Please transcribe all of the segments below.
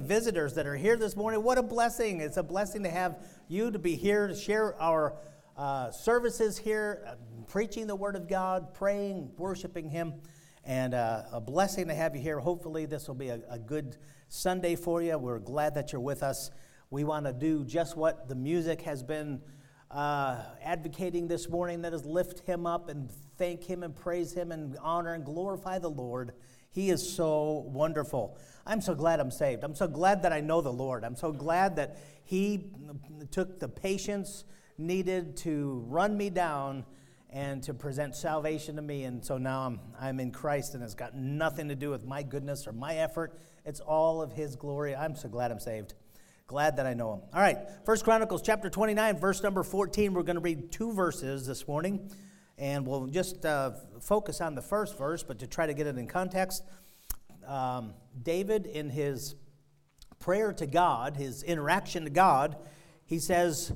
visitors that are here this morning. What a blessing! It's a blessing to have you to be here to share our uh, services here, uh, preaching the Word of God, praying, worshiping Him, and uh, a blessing to have you here. Hopefully, this will be a, a good Sunday for you. We're glad that you're with us. We want to do just what the music has been uh, advocating this morning that is lift Him up and thank Him and praise Him and honor and glorify the Lord. He is so wonderful. I'm so glad I'm saved. I'm so glad that I know the Lord. I'm so glad that He took the patience needed to run me down and to present salvation to me. And so now I'm, I'm in Christ, and it's got nothing to do with my goodness or my effort. It's all of His glory. I'm so glad I'm saved. Glad that I know Him. All right, First Chronicles chapter 29, verse number 14. We're going to read two verses this morning, and we'll just uh, focus on the first verse, but to try to get it in context um, David, in his prayer to God, his interaction to God, he says,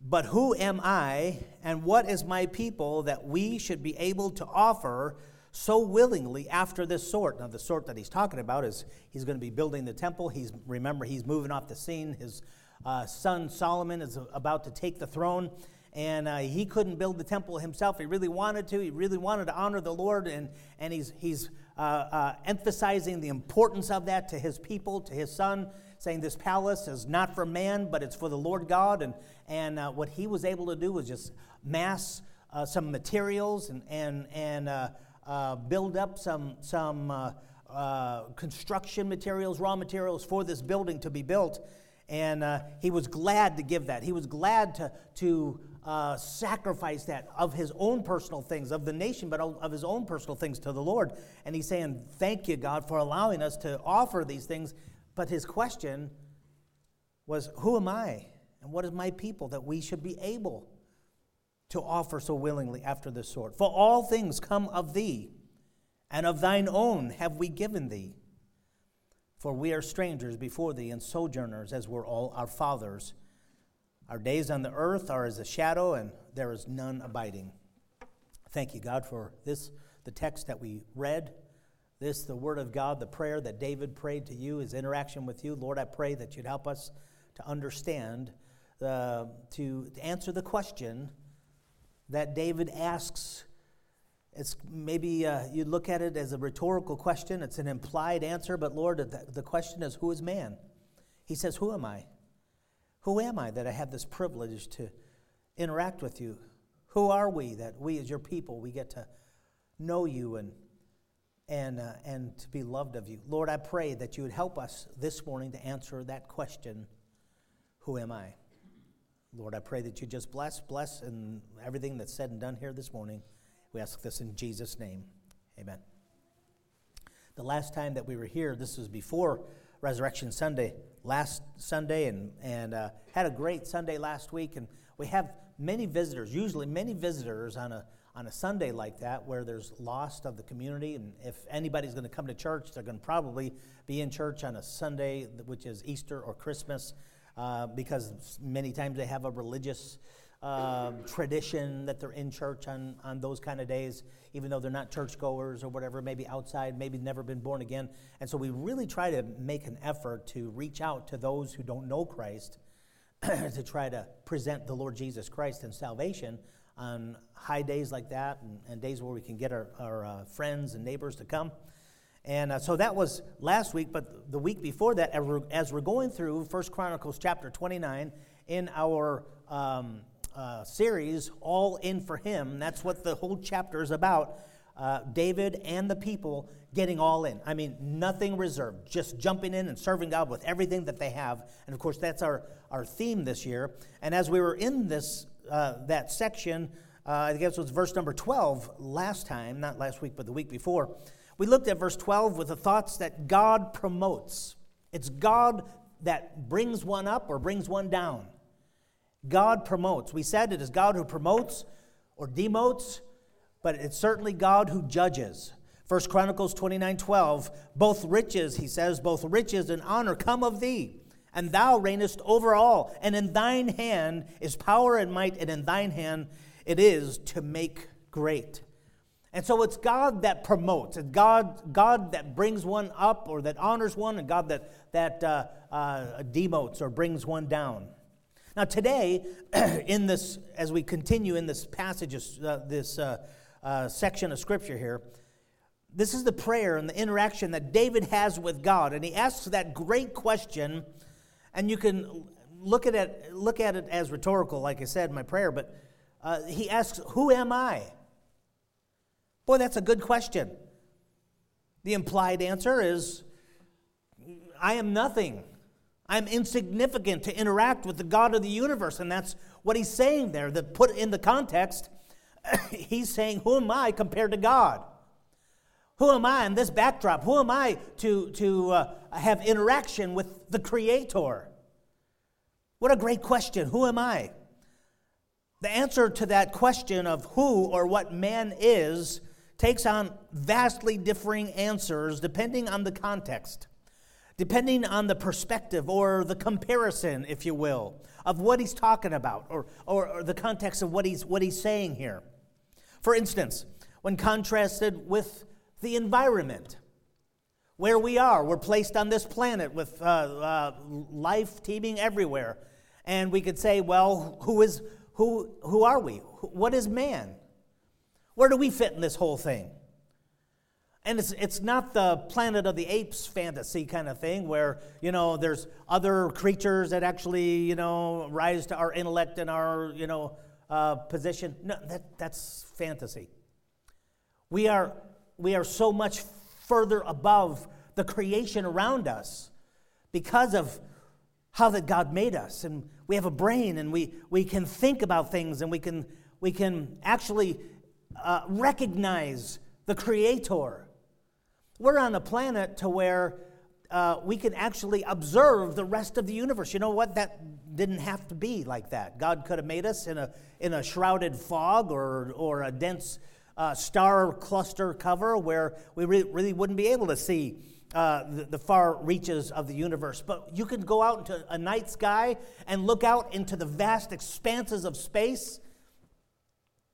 But who am I, and what is my people that we should be able to offer so willingly after this sort? Now, the sort that he's talking about is he's going to be building the temple. He's remember he's moving off the scene. His uh, son Solomon is about to take the throne, and uh, he couldn't build the temple himself. He really wanted to. He really wanted to honor the Lord, and and he's he's uh, uh, emphasizing the importance of that to his people, to his son, saying this palace is not for man, but it's for the Lord God. And, and uh, what he was able to do was just mass uh, some materials and, and, and uh, uh, build up some, some construction materials, raw materials for this building to be built. And he was glad to give that. He was glad to, to uh, sacrifice that of his own personal things, of the nation, but of his own personal things to the Lord. And he's saying, Thank you, God, for allowing us to offer these things. But his question was, Who am I? And what is my people that we should be able to offer so willingly after this sort? For all things come of thee, and of thine own have we given thee. For we are strangers before thee and sojourners, as were all our fathers. Our days on the earth are as a shadow, and there is none abiding. Thank you, God, for this, the text that we read. This, the word of God, the prayer that David prayed to you, his interaction with you. Lord, I pray that you'd help us to understand, uh, to, to answer the question that David asks. It's maybe uh, you look at it as a rhetorical question, it's an implied answer, but Lord, the, the question is, Who is man? He says, Who am I? Who am I that I have this privilege to interact with you? Who are we that we, as your people, we get to know you and, and, uh, and to be loved of you? Lord, I pray that you would help us this morning to answer that question Who am I? Lord, I pray that you just bless, bless, and everything that's said and done here this morning. We ask this in Jesus' name. Amen. The last time that we were here, this was before Resurrection Sunday last Sunday and, and uh, had a great Sunday last week. And we have many visitors, usually many visitors on a, on a Sunday like that where there's lost of the community. And if anybody's going to come to church, they're going to probably be in church on a Sunday, which is Easter or Christmas, uh, because many times they have a religious um, tradition that they're in church on, on those kind of days, even though they're not churchgoers or whatever, maybe outside, maybe never been born again. And so we really try to make an effort to reach out to those who don't know Christ to try to present the Lord Jesus Christ and salvation on high days like that and, and days where we can get our, our uh, friends and neighbors to come. And uh, so that was last week, but the week before that, as we're going through First Chronicles chapter 29 in our um, uh, series, All In for Him. That's what the whole chapter is about. Uh, David and the people getting all in. I mean, nothing reserved, just jumping in and serving God with everything that they have. And of course, that's our, our theme this year. And as we were in this uh, that section, uh, I guess it was verse number 12 last time, not last week, but the week before, we looked at verse 12 with the thoughts that God promotes. It's God that brings one up or brings one down. God promotes. We said it is God who promotes or demotes, but it's certainly God who judges. 1 Chronicles 29 12, both riches, he says, both riches and honor come of thee, and thou reignest over all. And in thine hand is power and might, and in thine hand it is to make great. And so it's God that promotes, God, God that brings one up or that honors one, and God that, that uh, uh, demotes or brings one down. Now, today, in this, as we continue in this passage, uh, this uh, uh, section of scripture here, this is the prayer and the interaction that David has with God. And he asks that great question, and you can look at it, look at it as rhetorical, like I said in my prayer, but uh, he asks, Who am I? Boy, that's a good question. The implied answer is I am nothing. I'm insignificant to interact with the God of the universe. And that's what he's saying there. That put in the context, he's saying, Who am I compared to God? Who am I in this backdrop? Who am I to, to uh, have interaction with the Creator? What a great question. Who am I? The answer to that question of who or what man is takes on vastly differing answers depending on the context, depending on the perspective or the comparison, if you will, of what he's talking about or, or, or the context of what he's, what he's saying here. For instance, when contrasted with the environment, where we are, we're placed on this planet with uh, uh, life teeming everywhere. And we could say, well, who, is, who, who are we? What is man? Where do we fit in this whole thing? And it's, it's not the planet of the apes fantasy kind of thing where, you know, there's other creatures that actually, you know, rise to our intellect and our, you know, uh, position. No, that, that's fantasy. We are, we are so much further above the creation around us because of how that God made us. And we have a brain and we, we can think about things and we can, we can actually uh, recognize the Creator. We're on a planet to where uh, we can actually observe the rest of the universe. You know what? That didn't have to be like that. God could have made us in a, in a shrouded fog or, or a dense uh, star cluster cover where we re- really wouldn't be able to see uh, the, the, far reaches of the universe. But you can go out into a night sky and look out into the vast expanses of space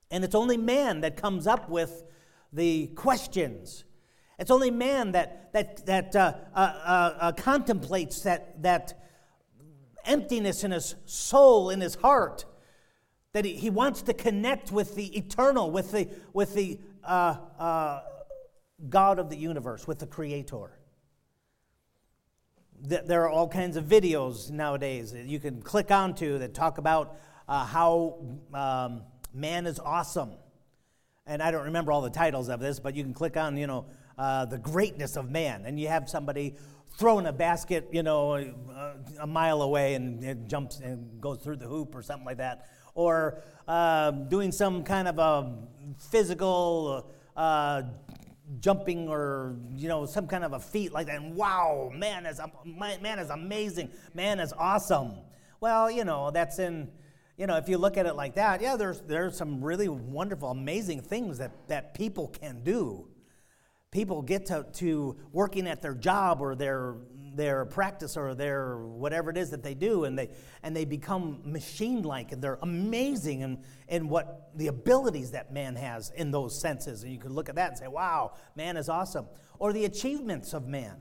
and it's only man that comes up with the questions. It's only man that, that, that uh, uh, uh, uh, contemplates that, that emptiness in his soul, in his heart, that he, he wants to connect with the eternal, with the, with the uh, uh, God of the universe, with the Creator. There are all kinds of videos nowadays that you can click onto that talk about how. Um, Man is Awesome. And I don't remember all the titles of this, but you can click on, you know, uh, the greatness of man. And you have somebody throwing a basket, you know, uh, a mile away and it jumps and goes through the hoop or something like that. Or uh, doing some kind of a physical uh, jumping or, you know, some kind of a feat like that. And wow, man is, man is amazing. Man is awesome. Well, you know, that's in you know, if you look at it like that, yeah, there's, there's some really wonderful, amazing things that, that people can do. People get to, to working at their job or their, their practice or their whatever it is that they do, and they, and they become machine like, and they're amazing in, in what the abilities that man has in those senses. And you can look at that and say, wow, man is awesome. Or the achievements of man.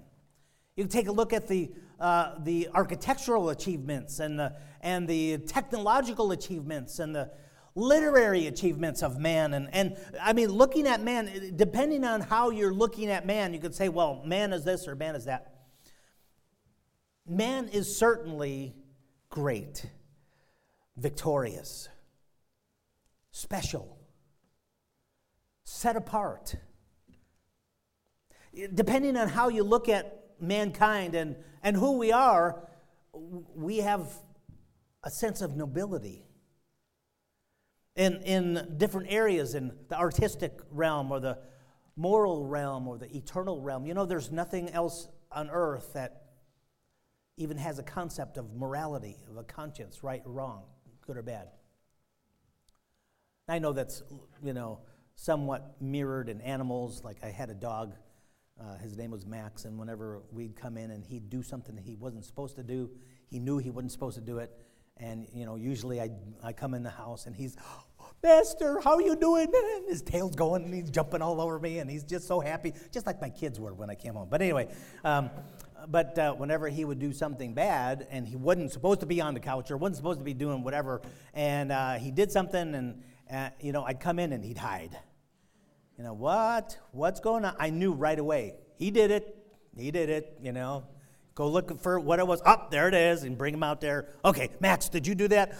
You can take a look at the, uh, the architectural achievements and the, and the technological achievements and the literary achievements of man. And, and I mean, looking at man, depending on how you're looking at man, you could say, well, man is this or man is that. Man is certainly great, victorious, special, set apart. Depending on how you look at mankind and, and who we are, we have a sense of nobility. In, in different areas, in the artistic realm or the moral realm or the eternal realm, you know, there's nothing else on earth that even has a concept of morality, of a conscience, right or wrong, good or bad. I know that's, you know, somewhat mirrored in animals. Like I had a dog uh, his name was Max, and whenever we'd come in and he'd do something that he wasn't supposed to do, he knew he wasn't supposed to do it. And you know, usually I I come in the house and he's, Master, how you doing? And his tail's going and he's jumping all over me and he's just so happy, just like my kids were when I came home. But anyway, um, but uh, whenever he would do something bad and he wasn't supposed to be on the couch or wasn't supposed to be doing whatever, and uh, he did something and, uh, you know, I'd come in and he'd hide. You know, what? What's going on? I knew right away. He did it. He did it, you know. Go look for what it was. Up oh, there it is, and bring him out there. Okay, Max, did you do that?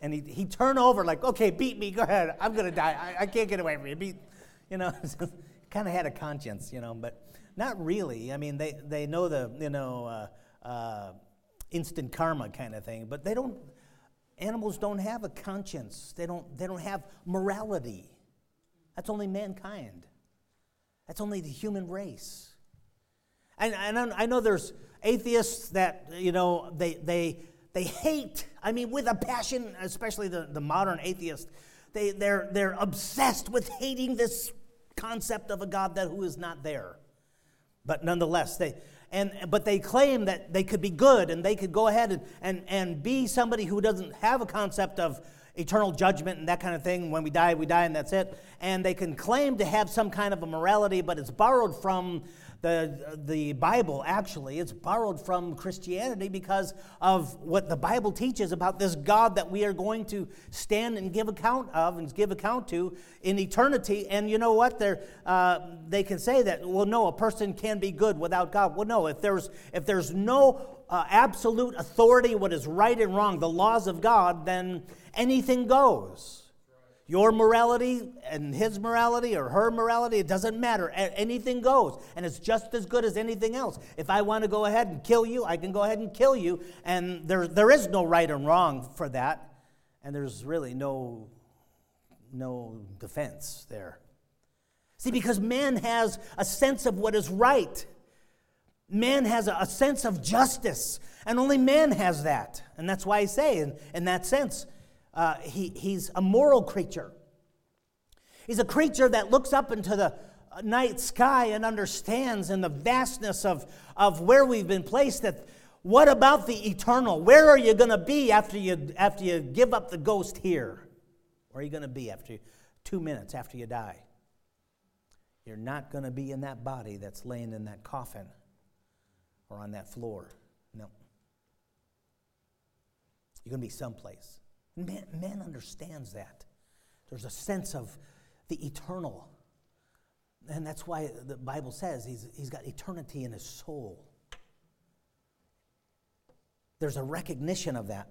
And he he turned over like, okay, beat me. Go ahead. I'm gonna die. I, I can't get away from you. Beat, you know. kind of had a conscience, you know, but not really. I mean, they they know the you know uh, uh, instant karma kind of thing, but they don't. Animals don't have a conscience. They don't. They don't have morality. That's only mankind. That's only the human race. And, and I know there's atheists that, you know, they, they, they hate, I mean, with a passion, especially the, the modern atheist, they, they're, they're obsessed with hating this concept of a God that who is not there. But nonetheless, they, and, but they claim that they could be good and they could go ahead and, and, and be somebody who doesn't have a concept of eternal judgment and that kind of thing. When we die, we die, and that's it. And they can claim to have some kind of a morality, but it's borrowed from the, the Bible, actually, it's borrowed from Christianity because of what the Bible teaches about this God that we are going to stand and give account of and give account to in eternity. And you know what? They're, uh, they can say that, well, no, a person can be good without God. Well, no, if there's, if there's no uh, absolute authority, what is right and wrong, the laws of God, then anything goes. Your morality and his morality or her morality, it doesn't matter. Anything goes. And it's just as good as anything else. If I want to go ahead and kill you, I can go ahead and kill you. And there, there is no right and wrong for that. And there's really no, no defense there. See, because man has a sense of what is right. Man has a, sense of justice, and only man has that. And that's why I say, in, in that sense, uh, he, he's a moral creature. He's a creature that looks up into the night sky and understands in the vastness of, of where we've been placed that what about the eternal? Where are you going to be after you, after you give up the ghost here? Where are you going to be after two minutes after you die? You're not going to be in that body that's laying in that coffin or on that floor. No. You're going to be someplace. Man, man understands that. There's a sense of the eternal. And that's why the Bible says he's, he's got eternity in his soul. There's a recognition of that.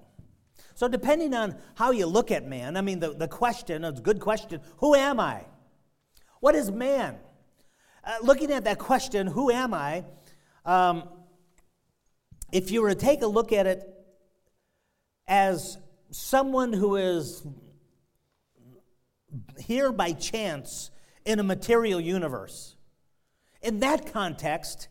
So, depending on how you look at man, I mean, the, the question, it's a good question who am I? What is man? Uh, looking at that question, who am I? Um, if you were to take a look at it as someone who is here by chance in a material universe. In that context,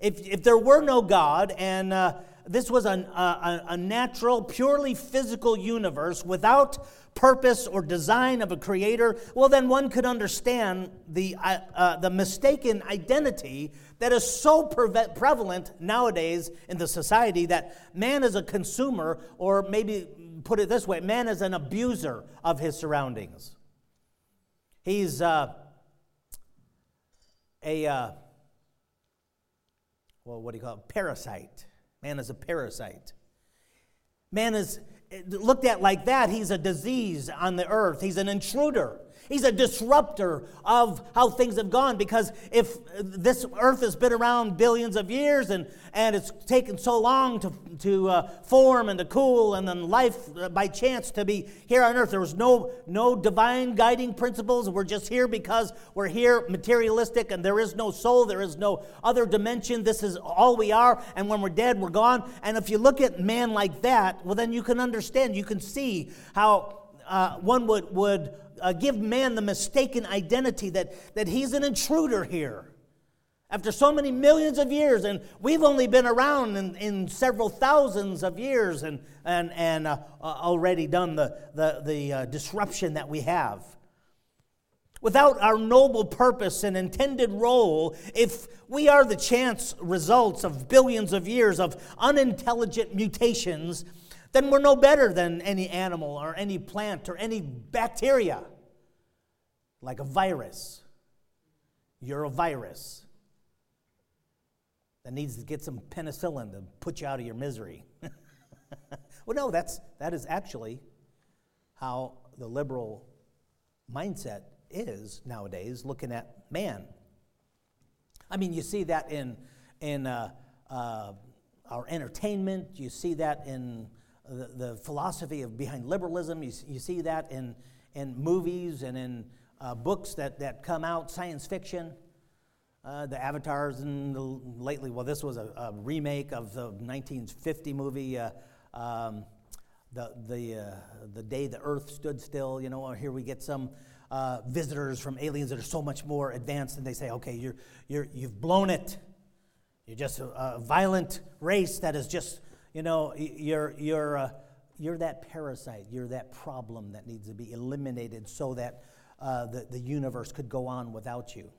if, if there were no God and uh, this was a, a, a, natural, purely physical universe without purpose or design of a creator, well, then one could understand the, uh, uh, the mistaken identity that is so prevalent nowadays in the society that man is a consumer, or maybe put it this way man is an abuser of his surroundings. He's uh, a, uh, well, what do you call it? Parasite. Man is a parasite. Man is looked at like that, he's a disease on the earth, he's an intruder. He's a disruptor of how things have gone because if this earth has been around billions of years and, and it's taken so long to, to uh, form and to cool and then life uh, by chance to be here on earth, there was no, no divine guiding principles. We're just here because we're here materialistic and there is no soul, there is no other dimension. This is all we are. And when we're dead, we're gone. And if you look at man like that, well, then you can understand, you can see how uh, one would, would uh, give man the mistaken identity that, that he's an intruder here. After so many millions of years, and we've only been around in, in several thousands of years and, and, and uh, uh, already done the, the, the uh, disruption that we have. Without our noble purpose and intended role, if we are the chance results of billions of years of unintelligent mutations, then we're no better than any animal or any plant or any bacteria. Like a virus. You're a virus that needs to get some penicillin to put you out of your misery. well, no, that's, that is actually how the liberal mindset is nowadays, looking at man. I mean, you see that in, in uh, uh, our entertainment, you see that in the, the philosophy of behind liberalism. You, you see that in, in movies and in uh, books that, that come out, science fiction. Uh, the avatars and the, lately, well, this was a, a, remake of the 1950 movie, uh, um, the, the, uh, the Day the Earth Stood Still. You know, here we get some uh, visitors from aliens that are so much more advanced, and they say, okay, you're, you're, you've blown it. You're just a, a violent race that is just you know, you're, you're, uh, you're that parasite, you're that problem that needs to be eliminated so that uh, the, the universe could go on without you.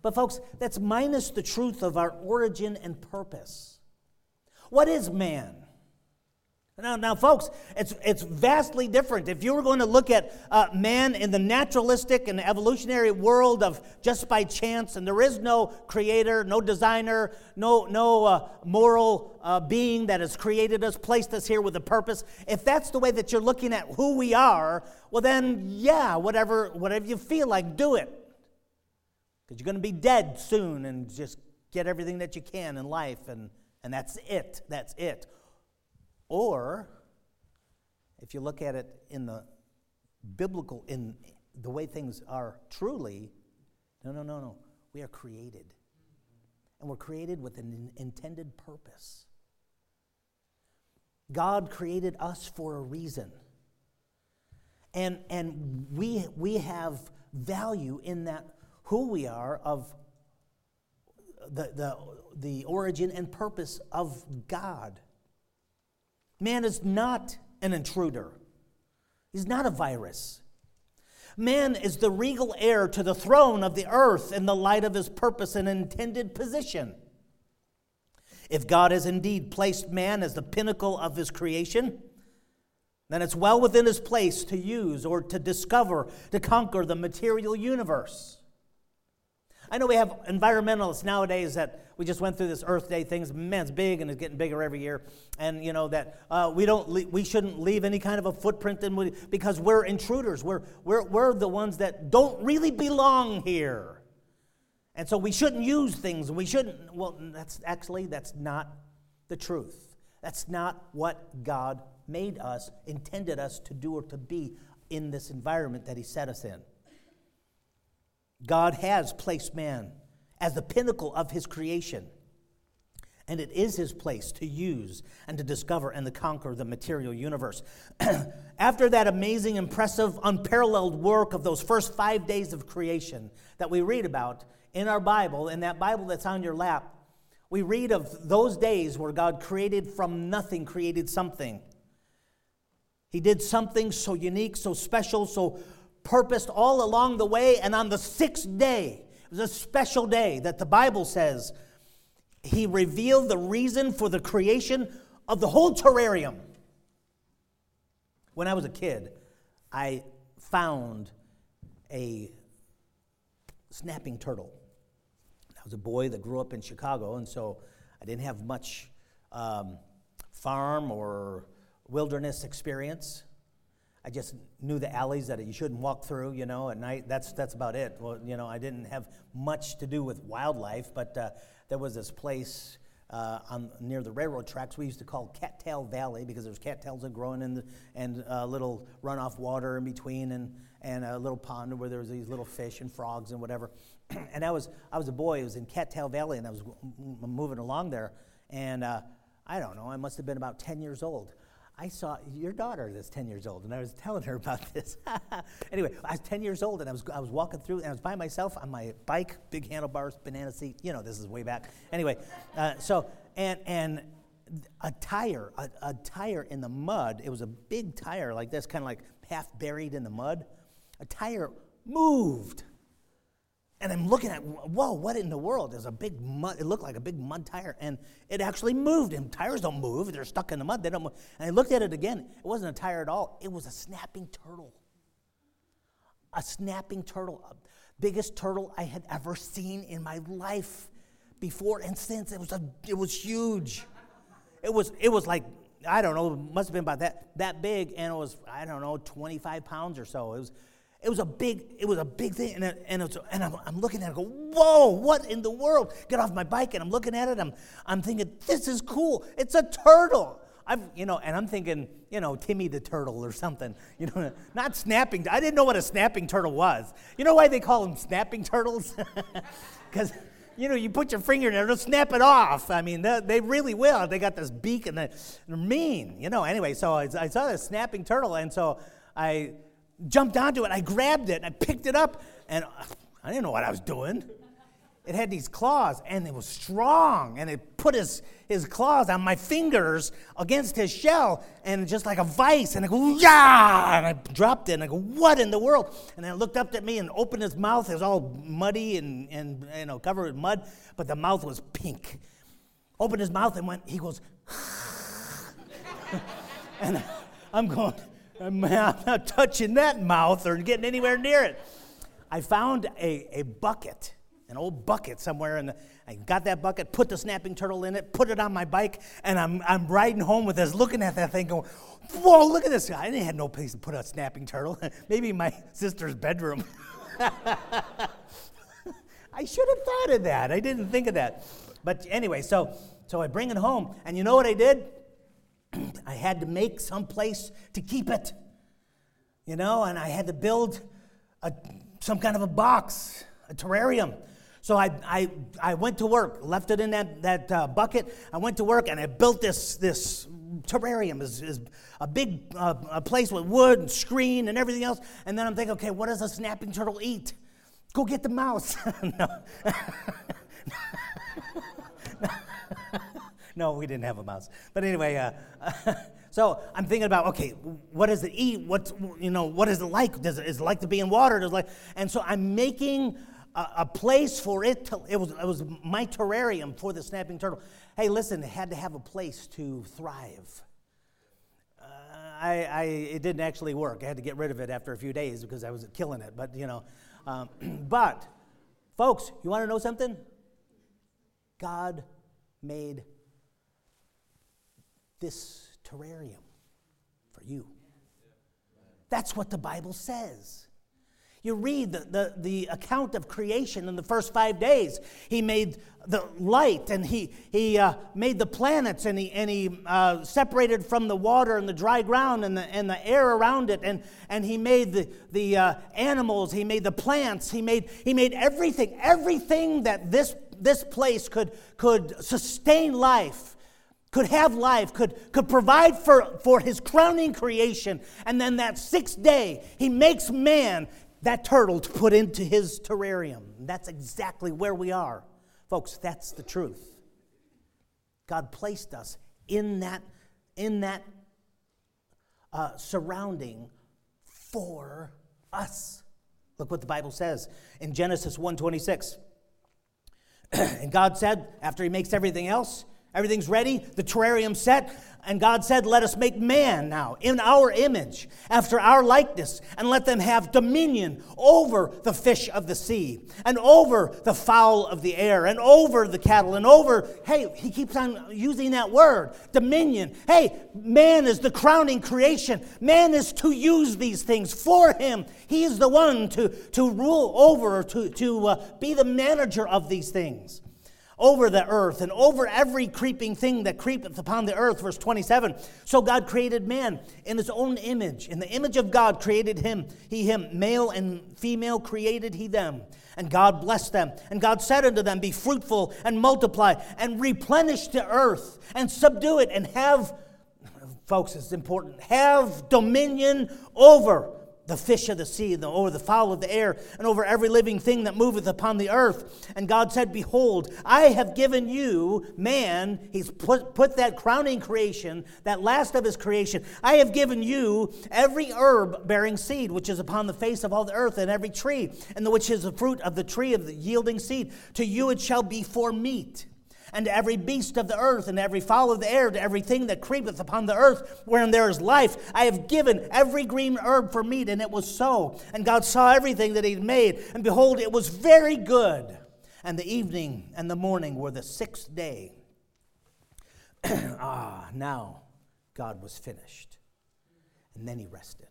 But, folks, that's minus the truth of our origin and purpose. What is man? Now, now, folks, it's, it's vastly different. If you were going to look at uh, man in the naturalistic and evolutionary world of just by chance, and there is no creator, no designer, no, no uh, moral uh, being that has created us, placed us here with a purpose, if that's the way that you're looking at who we are, well, then, yeah, whatever, whatever you feel like, do it. Because you're going to be dead soon and just get everything that you can in life, and, and that's it. That's it. Or, if you look at it in the biblical, in the way things are truly, no, no, no, no. We are created. And we're created with an intended purpose. God created us for a reason. And, and we, we have value in that who we are of the, the, the origin and purpose of God. Man is not an intruder, he's not a virus. Man is the regal heir to the throne of the earth in the light of his purpose and intended position. If God has indeed placed man as the pinnacle of his creation, then it's well within his place to use or to discover, to conquer the material universe. I know we have environmentalists nowadays that we just went through this Earth Day thing. It's big and it's getting bigger every year. And you know that uh, we don't, le- we shouldn't leave any kind of a footprint in because we're intruders. We're, we're, we're the ones that don't really belong here. And so we shouldn't use things. We shouldn't. Well, that's actually that's not the truth. That's not what God made us, intended us to do or to be in this environment that He set us in. God has placed man as the pinnacle of his creation. And it is his place to use and to discover and to conquer the material universe. After that amazing, impressive, unparalleled work of those first five days of creation that we read about in our Bible, in that Bible that's on your lap, we read of those days where God created from nothing, created something. He did something so unique, so special, so purposed all along the way. And on the sixth day, it was a special day that the Bible says he revealed the reason for the creation of the whole terrarium. When I was a kid, I found a snapping turtle. I was a boy that grew up in Chicago, and so I didn't have much um, farm or wilderness experience. I just knew the alleys that you shouldn't walk through, you know, at night. That's, that's about it. Well, you know, I didn't have much to do with wildlife, but uh, there was this place uh, on, near the railroad tracks we used to call Cattail Valley because there was cattails that growing in the, and uh, little runoff water in between and, and a little pond where there was these little fish and frogs and whatever. and I was, I was a boy. I was in Cattail Valley and I was moving along there. And uh, I don't know, I must have been about 10 years old. I saw your daughter that's 10 years old, and I was telling her about this. anyway, I was 10 years old, and I was, I was walking through, and I was by myself on my bike, big handlebars, banana seat. You know, this is way back. Anyway, uh, so, and, and a tire, a, a tire in the mud, it was a big tire like this, kind of like half buried in the mud. A tire moved. And I'm looking at, whoa, what in the world? There's a big mud, it looked like a big mud tire, and it actually moved. And tires don't move, they're stuck in the mud, they don't move. And I looked at it again, it wasn't a tire at all, it was a snapping turtle. A snapping turtle, a biggest turtle I had ever seen in my life before and since. It was, a, it was huge. It was, it was like, I don't know, must have been about that, that big, and it was, I don't know, 25 pounds or so. It was, it was a big, it was a big thing, and, it, and, was, and I'm, I'm, looking at it, go, whoa, what in the world? Get off my bike, and I'm looking at it, I'm, I'm thinking, this is cool. It's a turtle. I've, you know, and I'm thinking, you know, Timmy the turtle or something. You know, not snapping. I didn't know what a snapping turtle was. You know why they call them snapping turtles? Because you know, you put your finger in there, they'll snap it off. I mean, they, they really will. They got this beak and they're mean, you know. Anyway, so I, I saw this snapping turtle, and so I jumped onto it. I grabbed it, and I picked it up, and uh, I didn't know what I was doing. It had these claws, and it was strong, and it put his, his claws on my fingers against his shell, and just like a vice, and I go, yeah, and I dropped it, and I go, what in the world? And then it looked up at me and opened his mouth. It was all muddy and, and you know, covered with mud, but the mouth was pink. Opened his mouth and went, he goes, and I'm going, I'm not touching that mouth or getting anywhere near it. I found a, a bucket, an old bucket somewhere, and I got that bucket, put the snapping turtle in it, put it on my bike, and I'm, I'm riding home with this, looking at that thing, going, Whoa, look at this. Guy. I didn't have no place to put a snapping turtle. Maybe my sister's bedroom. I should have thought of that. I didn't think of that. But anyway, so, so I bring it home, and you know what I did? I had to make some place to keep it, you know, and I had to build a, some kind of a box, a terrarium. So I, I, I went to work, left it in that, that uh, bucket. I went to work and I built this, this terrarium, is, is a big uh, a place with wood and screen and everything else. And then I'm thinking, okay, what does a snapping turtle eat? Go get the mouse. no, we didn't have a mouse. But anyway, uh, so I'm thinking about okay, what does it eat? What you know, what is it like? Does it, is it like to be in water? Does like? And so I'm making a, a place for it to. It was it was my terrarium for the snapping turtle. Hey, listen, it had to have a place to thrive. Uh, I, I, it didn't actually work. I had to get rid of it after a few days because I was killing it. But you know, um, but folks, you want to know something? God made this terrarium for you. That's what the Bible says. You read the, the, the, account of creation in the first five days. He made the light and he, he uh, made the planets and he, and he uh, separated from the water and the dry ground and the, and the air around it. And, and he made the, the uh, animals, he made the plants, he made, he made everything, everything that this, this place could, could sustain life could have life, could, could provide for, for his crowning creation. And then that sixth day, he makes man, that turtle, to put into his terrarium. That's exactly where we are. Folks, that's the truth. God placed us in that, in that uh, surrounding for us. Look what the Bible says in Genesis 1:26. and God said, after he makes everything else, Everything's ready, the terrarium set, and God said, Let us make man now in our image, after our likeness, and let them have dominion over the fish of the sea, and over the fowl of the air, and over the cattle, and over, hey, he keeps on using that word, dominion. Hey, man is the crowning creation. Man is to use these things for him. He is the one to, to rule over, to, to uh, be the manager of these things over the earth and over every creeping thing that creepeth upon the earth. Verse 27. So God created man in his own image. In the image of God created him, he, him, male and female created he them. And God blessed them. And God said unto them, Be fruitful and multiply and replenish the earth and subdue it and have, folks, it's important, have dominion over the fish of the sea, and over the fowl of the air, and over every living thing that moveth upon the earth. And God said, Behold, I have given you, man, he's put, put that crowning creation, that last of his creation, I have given you every herb bearing seed, which is upon the face of all the earth, and every tree, and the which is the fruit of the tree of the yielding seed. To you it shall be for meat and to every beast of the earth, and every fowl of the air, to everything that creepeth upon the earth, wherein there is life. I have given every green herb for meat, and it was so. And God saw everything that He had made, and behold, it was very good. And the evening and the morning were the sixth day. ah, now God was finished. And then He rested.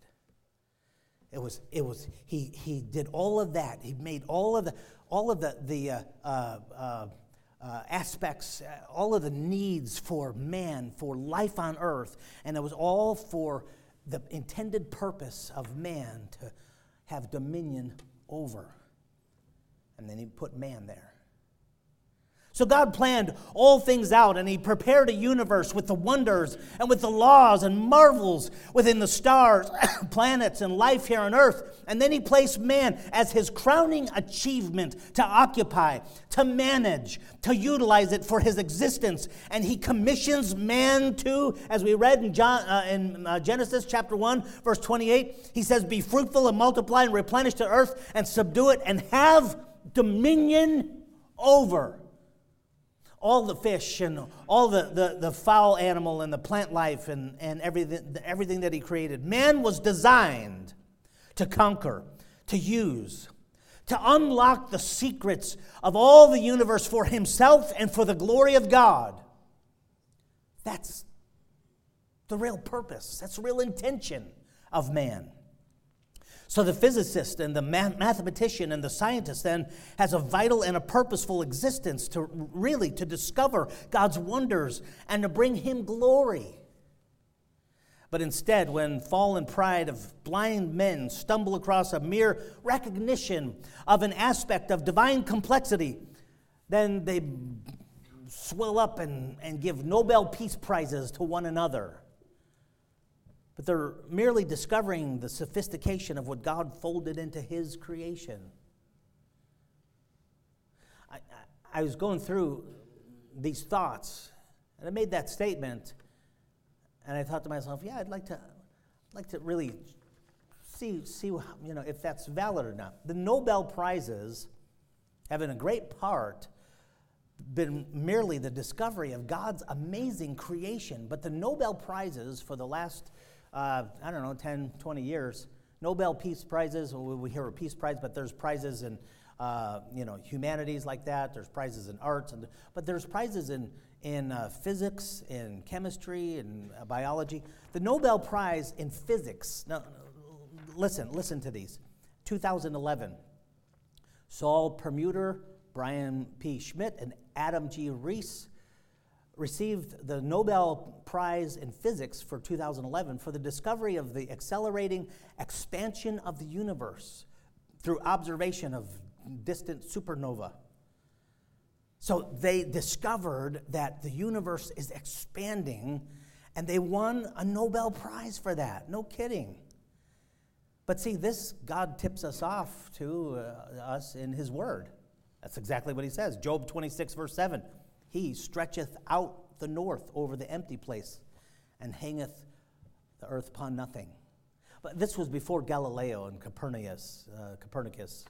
It was, it was, he, he did all of that. He made all of the, all of the, the uh, uh, uh, aspects, uh, all of the needs for man, for life on earth, and it was all for the intended purpose of man to have dominion over. And then he put man there. So God planned all things out and He prepared a universe with the wonders and with the laws and marvels within the stars, planets, and life here on earth. And then He placed man as His crowning achievement to occupy, to manage, to utilize it for His existence. And He commissions man to, as we read in, John, uh, in uh, Genesis chapter 1, verse 28, He says, Be fruitful and multiply and replenish the earth and subdue it and have dominion over all the fish and all the, the, the foul animal and the plant life and, and everything, everything that he created. Man was designed to conquer, to use, to unlock the secrets of all the universe for himself and for the glory of God. That's the real purpose, that's the real intention of man. So the physicist and the mathematician and the scientist then has a vital and a purposeful existence to really to discover God's wonders and to bring him glory. But instead, when fallen pride of blind men stumble across a mere recognition of an aspect of divine complexity, then they swell up and, and give Nobel Peace Prizes to one another but they're merely discovering the sophistication of what God folded into His creation. I, I, I was going through these thoughts, and I made that statement, and I thought to myself, yeah, I'd like to, like to really see, see you know, if that's valid or not. The Nobel Prizes have, in a great part, been merely the discovery of God's amazing creation, but the Nobel Prizes for the last uh, I don't know, 10, 20 years. Nobel Peace Prizes, we hear a Peace Prize, but there's prizes in, uh, you know, humanities like that. There's prizes in arts, and, but there's prizes in, in uh, physics, in chemistry, and uh, biology. The Nobel Prize in physics, now, listen, listen to these. 2011, Saul Perlmutter, Brian P. Schmidt, and Adam G. Riess received the Nobel Prize in Physics for 2011 for the discovery of the accelerating expansion of the universe through observation of distant supernova. So they discovered that the universe is expanding, and they won a Nobel Prize for that. No kidding. But see, this God tips us off to uh, us in His Word. That's exactly what He says. Job 26, verse 7. He stretcheth out the north over the empty place and hangeth the earth upon nothing. But this was before Galileo and Copernicus. Uh, Copernicus.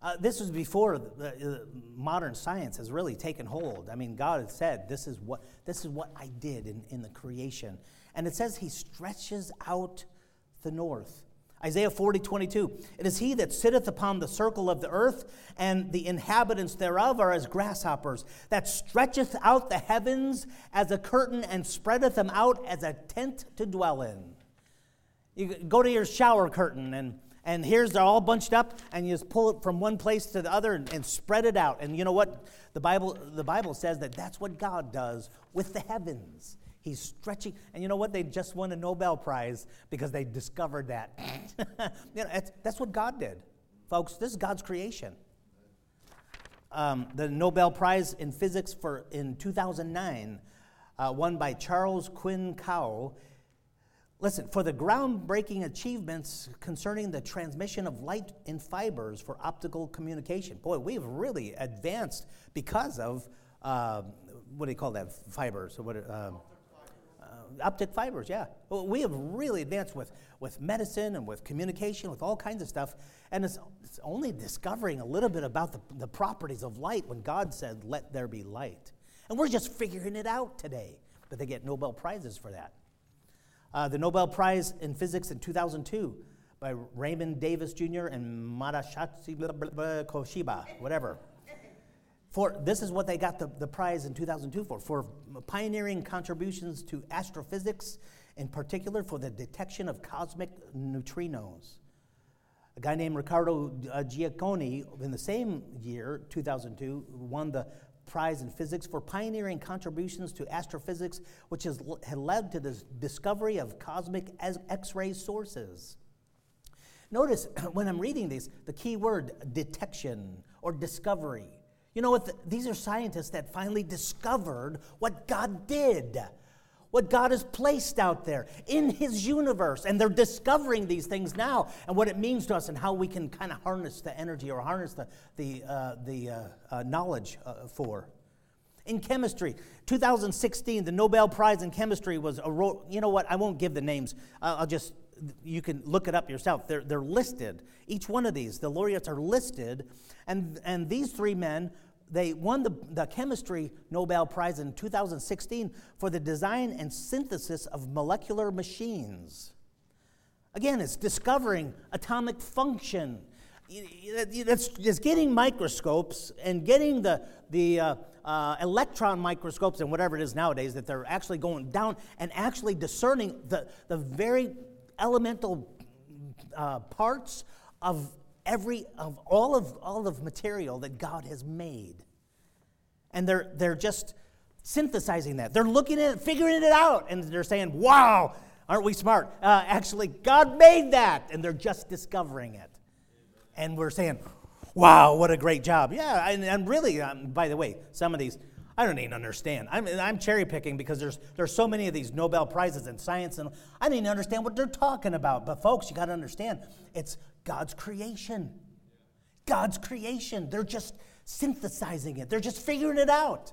Uh, this was before the, modern science has really taken hold. I mean, God said, "This is what this is what I did in, in the creation," and it says He stretches out the north. Isaiah 40, 22. It is he that sitteth upon the circle of the earth, and the inhabitants thereof are as grasshoppers, that stretcheth out the heavens as a curtain, and spreadeth them out as a tent to dwell in. You go to your shower curtain, and, and here's they're all bunched up, and you just pull it from one place to the other and, and spread it out. And you know what? The Bible, the Bible says that that's what God does with the heavens. He's stretching. And you know what? They just won a Nobel Prize because they discovered that. you know, that's what God did. Folks, this is God's creation. Um, the Nobel Prize in Physics for in 2009, uh, won by Charles Kuen Kao. Listen, for the groundbreaking achievements concerning the transmission of light in fibers for optical communication. Boy, we've really advanced because of, uh, what do you call that, fibers? What, uh, optic fibers, yeah. We have really advanced with, with medicine and with communication, with all kinds of stuff. And it's, it's only discovering a little bit about the, the properties of light when God said, let there be light. And we're just figuring it out today. But they get Nobel Prizes for that. Uh, the Nobel Prize in Physics in 2002 by Raymond Davis Jr. and Masashi Koshiba, whatever. For, this is what they got the, the prize in 2002 for, for pioneering contributions to astrophysics, in particular for the detection of cosmic neutrinos. A guy named Riccardo uh, Giacconi, in the same year, 2002, won the prize in physics for pioneering contributions to astrophysics, which has had led to the discovery of cosmic X-ray sources. Notice when I'm reading these, the key word detection or discovery. You know what? The, these are scientists that finally discovered what God did, what God has placed out there in His universe. And they're discovering these things now and what it means to us and how we can kind of harness the energy or harness the, the, uh, the uh, uh, knowledge uh, for. In chemistry, 2016, the Nobel Prize in Chemistry was, a, you know what? I won't give the names. I'll just you can look it up yourself. They're, they're listed. Each one of these, the laureates are listed. And, and these three men they won the, the chemistry Nobel Prize in 2016 for the design and synthesis of molecular machines. Again, it's discovering atomic function. It's, it's getting microscopes and getting the, the uh, uh, electron microscopes and whatever it is nowadays that they're actually going down and actually discerning the, the very elemental uh, parts of every of all of all of material that God has made. And they're they're just synthesizing that. They're looking at it, figuring it out, and they're saying, "Wow, aren't we smart?" Uh, actually, God made that, and they're just discovering it. And we're saying, "Wow, what a great job!" Yeah, and, and really, um, by the way, some of these I don't even understand. I'm, I'm cherry picking because there's, there's so many of these Nobel Prizes in science, and I don't even understand what they're talking about. But, folks, you got to understand it's God's creation. God's creation. They're just synthesizing it, they're just figuring it out.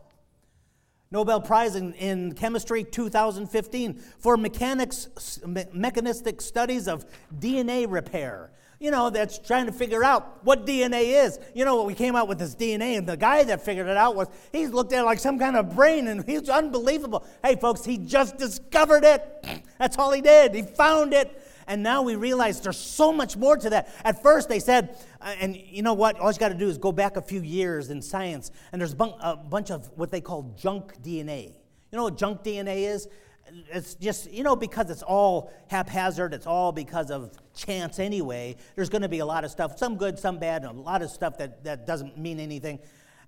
Nobel Prize in, in Chemistry 2015 for mechanics, me- mechanistic studies of DNA repair. You know, that's trying to figure out what DNA is. You know, what? we came out with this DNA, and the guy that figured it out was, he's looked at it like some kind of brain, and he's unbelievable. Hey, folks, he just discovered it. That's all he did. He found it. And now we realize there's so much more to that. At first, they said, uh, and you know what? All you got to do is go back a few years in science, and there's a bunch of what they call junk DNA. You know what junk DNA is? It's just, you know, because it's all haphazard, it's all because of chance anyway. There's going to be a lot of stuff, some good, some bad, a lot of stuff that, that doesn't mean anything.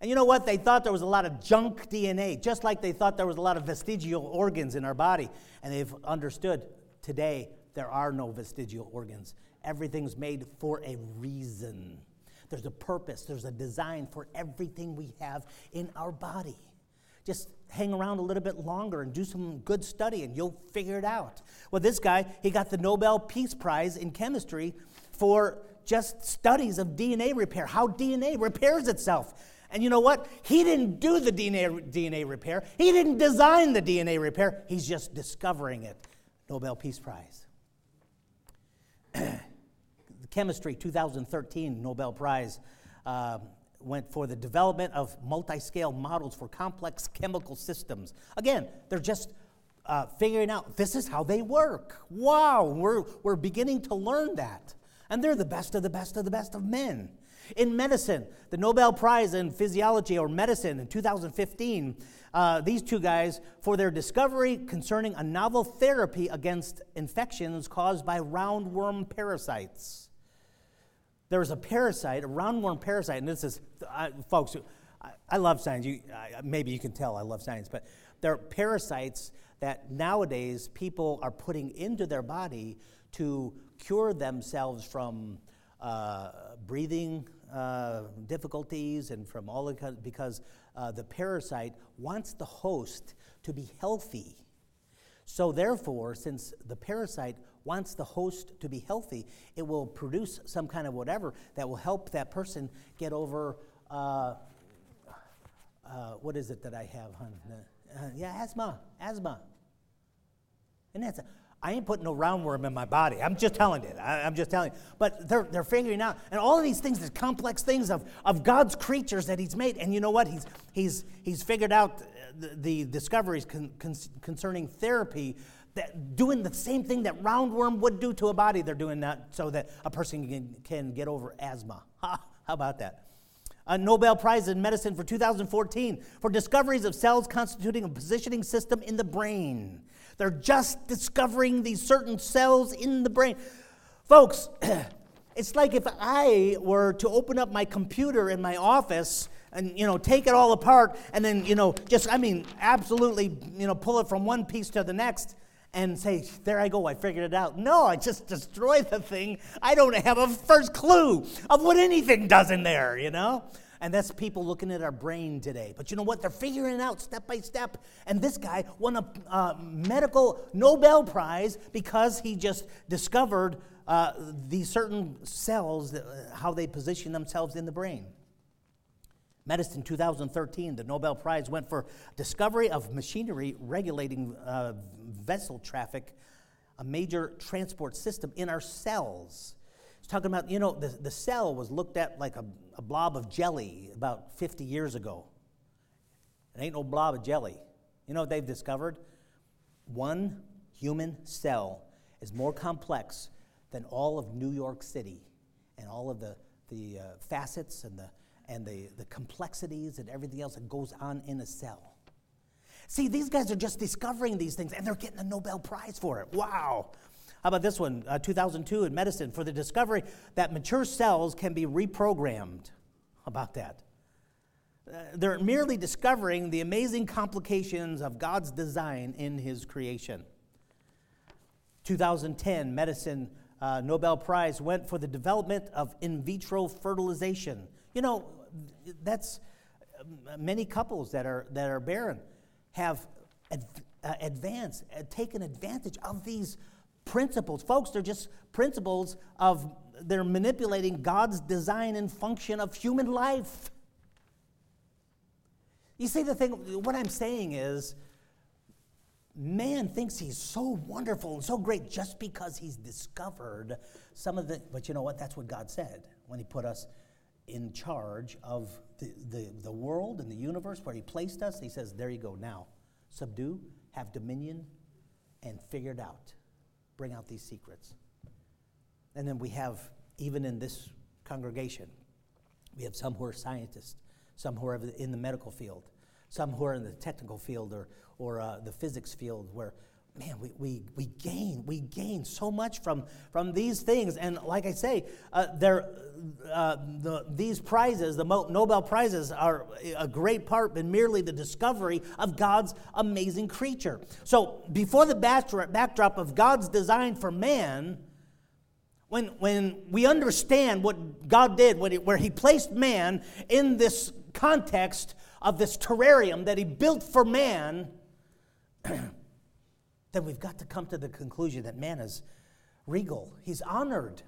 And you know what? They thought there was a lot of junk DNA, just like they thought there was a lot of vestigial organs in our body. And they've understood today there are no vestigial organs. Everything's made for a reason. There's a purpose, there's a design for everything we have in our body. Just hang around a little bit longer and do some good study and you'll figure it out. Well, this guy, he got the Nobel Peace Prize in chemistry for just studies of DNA repair, how DNA repairs itself. And you know what? He didn't do the DNA, DNA repair. He didn't design the DNA repair. He's just discovering it. Nobel Peace Prize. Chemistry 2013 Nobel Prize uh, went for the development of multi scale models for complex chemical systems. Again, they're just uh, figuring out this is how they work. Wow, we're, we're beginning to learn that. And they're the best of the best of the best of men. In medicine, the Nobel Prize in Physiology or Medicine in 2015 uh, these two guys for their discovery concerning a novel therapy against infections caused by roundworm parasites. There's a parasite, a roundworm parasite, and this is, uh, folks, I, I, love science. You, maybe you can tell I love science, but there are parasites that nowadays people are putting into their body to cure themselves from uh, breathing uh, difficulties and from all the, because uh, the parasite wants the host to be healthy. So, therefore, since the parasite wants the host to be healthy, it will produce some kind of whatever that will help that person get over. Uh, uh, what is it that I have, hon? Uh, yeah, asthma, asthma. And that's, I ain't putting no roundworm in my body. I'm just telling you. I, am just telling you. But they're, they're figuring out, and all of these things, these complex things of, of God's creatures that He's made. And you know what? He's, he's, he's figured out the, the discoveries con, con, concerning therapy that doing the same thing that roundworm would do to a body, they're doing that so that a person can, can get over asthma. How about that? a Nobel Prize in Medicine for 2014 for discoveries of cells constituting a positioning system in the brain. They're just discovering these certain cells in the brain. Folks, it's like if I were to open up my computer in my office and you know take it all apart and then you know just I mean absolutely you know pull it from one piece to the next and say, There I go, I figured it out. No, I just destroy the thing. I don't have a first clue of what anything does in there, you know? And that's people looking at our brain today. But you know what? They're figuring it out step by step. And this guy won a uh, medical Nobel Prize because he just discovered uh, these certain cells, that, uh, how they position themselves in the brain. Medicine 2013, the Nobel Prize went for discovery of machinery regulating uh, vessel traffic, a major transport system in our cells. It's talking about, you know, the, the cell was looked at like a, a blob of jelly about 50 years ago. It ain't no blob of jelly. You know what they've discovered? One human cell is more complex than all of New York City and all of the, the uh, facets and the and the, the complexities and everything else that goes on in a cell. See, these guys are just discovering these things and they're getting a Nobel Prize for it. Wow. How about this one, uh, 2002 in medicine, for the discovery that mature cells can be reprogrammed? How about that? Uh, they're merely discovering the amazing complications of God's design in His creation. 2010 medicine uh, Nobel Prize went for the development of in vitro fertilization. You know, that's many couples that are, that are barren have uh, advanced, uh, taken advantage of these principles. Folks, they're just principles of, they're manipulating God's design and function of human life. You see, the thing, what I'm saying is, man thinks he's so wonderful and so great just because he's discovered some of the, but you know what? That's what God said when he put us in charge of the, the, the world and the universe where He placed us. He says, There you go. Now, subdue, have dominion, and figure it out. Bring out these secrets. And then we have, even in this congregation, we have some who are scientists, some who are in the medical field, some who are in the technical field or, or uh, the physics field, where man, we, we, we gain, we gain so much from, from these things. And like I say, uh, uh, the, these prizes, the Nobel Prizes, are a great part in merely the discovery of God's amazing creature. So before the backdrop of God's design for man, when, when we understand what God did, where He placed man in this context of this terrarium that He built for man, then we've got to come to the conclusion that man is regal, he's honored.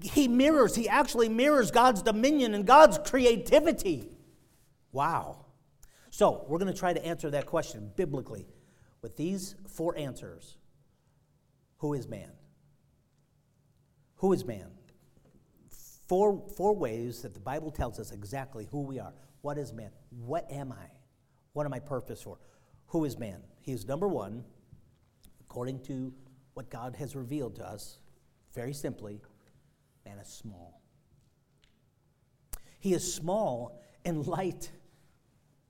He mirrors, he actually mirrors God's dominion and God's creativity. Wow. So, we're going to try to answer that question biblically with these four answers Who is man? Who is man? Four, four ways that the Bible tells us exactly who we are. What is man? What am I? What am I purpose for? Who is man? He is number one, according to what God has revealed to us, very simply, man is small. He is small in light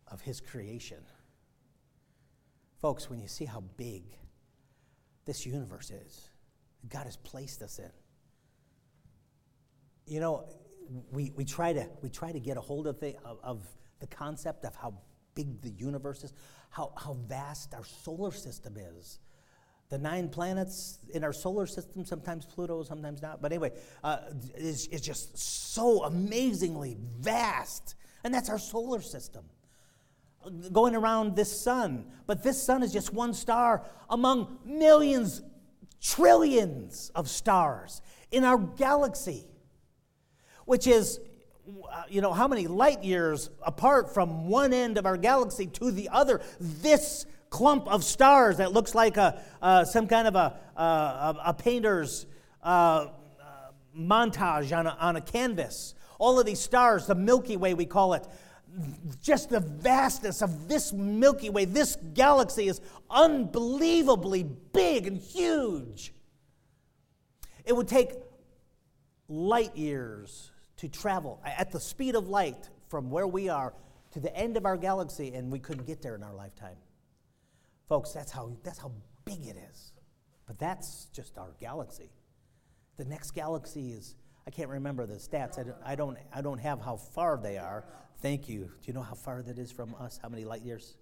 of his creation. Folks, when you see how big this universe is, God has placed us in. You know, we, we, try, to, we try to get a hold of the, of, of the concept of how big the universe is, how, how vast our solar system is. The nine planets in our solar system, sometimes Pluto, sometimes not. But anyway, uh, is, is just so amazingly vast. And that's our solar system. going around this sun. But this sun is just one star among millions, trillions of stars in our galaxy, which is, you know, how many light years apart from one end of our galaxy to the other? This clump of stars that looks like a, uh, some kind of a, uh, a painter's uh, montage on a, on a canvas. All of these stars, the Milky Way, we call it, just the vastness of this Milky Way, this galaxy is unbelievably big and huge. It would take light years to travel at the speed of light from where we are to the end of our galaxy, and we couldn't get there in our lifetime. Folks, that's how, that's how big it is. But that's just our galaxy. The next galaxy is, I can't remember the stats. I don't, I don't, I don't have how far they are. Thank you. Do you know how far that is from us? How many light years?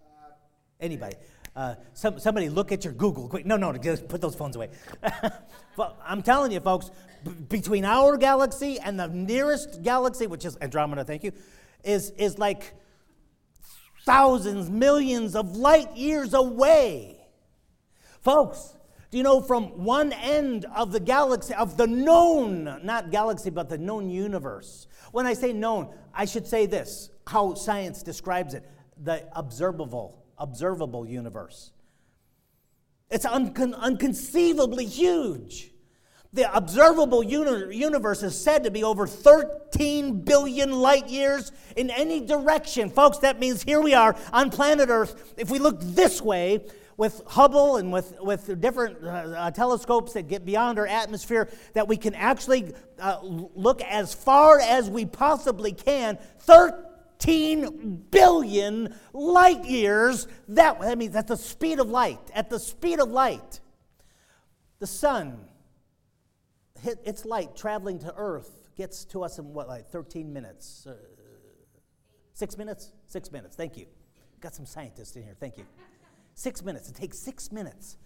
Anybody? Uh, some, somebody look at your Google quick. No, no, just put those phones away. but I'm telling you, folks, b- between our galaxy and the nearest galaxy, which is Andromeda, thank you, is, is like thousands, millions of light years away. Folks, do you know from one end of the galaxy, of the known, not galaxy, but the known universe? When I say known, I should say this how science describes it the observable, observable universe. It's uncon- unconceivably huge. The observable uni- universe is said to be over 13 billion light years in any direction. Folks, that means here we are on planet Earth. If we look this way, with Hubble and with, with different uh, uh, telescopes that get beyond our atmosphere, that we can actually uh, look as far as we possibly can 13 billion light years. That, that means at the speed of light. At the speed of light. The sun, its light traveling to Earth, gets to us in what, like 13 minutes? Uh, six minutes? Six minutes. Thank you. Got some scientists in here. Thank you. Six minutes. It takes six minutes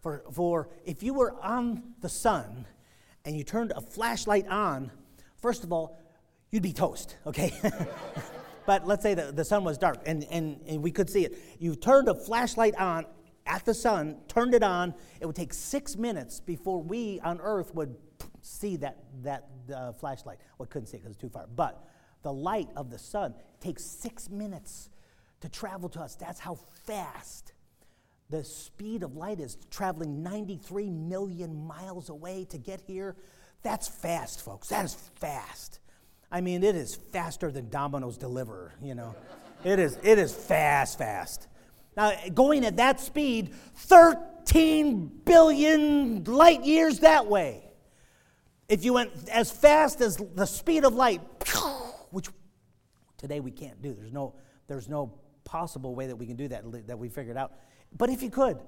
for, for if you were on the sun and you turned a flashlight on, first of all, you'd be toast, okay? but let's say the, the sun was dark and, and, and we could see it. You turned a flashlight on at the sun, turned it on, it would take six minutes before we on Earth would see that, that uh, flashlight. Well, couldn't see it because it's too far. But the light of the sun takes six minutes to travel to us. That's how fast the speed of light is traveling 93 million miles away to get here. That's fast, folks. That is fast. I mean, it is faster than Domino's Deliver, you know. it is it is fast, fast. Now, going at that speed, 13 billion light years that way. If you went as fast as the speed of light, which today we can't do. There's no there's no possible way that we can do that that we figured out. But if you could,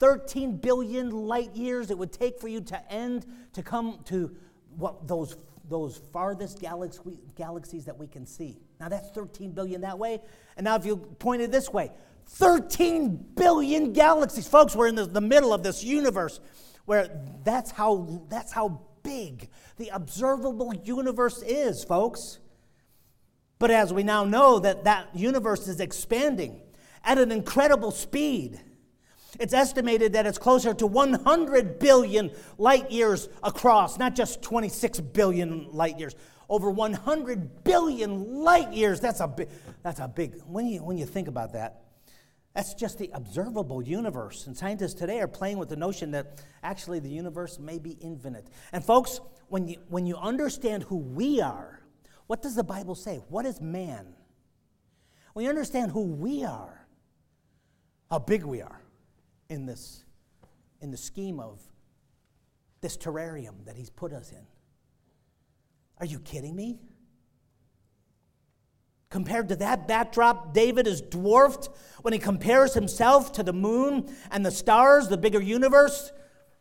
13 billion light years it would take for you to end to come to what those those farthest galaxy, galaxies that we can see. Now that's 13 billion that way. And now if you point it this way, 13 billion galaxies. Folks, we're in the, the middle of this universe where that's how that's how big the observable universe is, folks. But as we now know that that universe is expanding, at an incredible speed. It's estimated that it's closer to 100 billion light years across, not just 26 billion light years. Over 100 billion light years. That's a big, that's a big, when you, when you think about that, that's just the observable universe. And scientists today are playing with the notion that actually the universe may be infinite. And folks, when you, when you understand who we are, what does the Bible say? What is man? When you understand who we are, how big we are in this in the scheme of this terrarium that he's put us in. Are you kidding me? Compared to that backdrop, David is dwarfed when he compares himself to the moon and the stars, the bigger universe,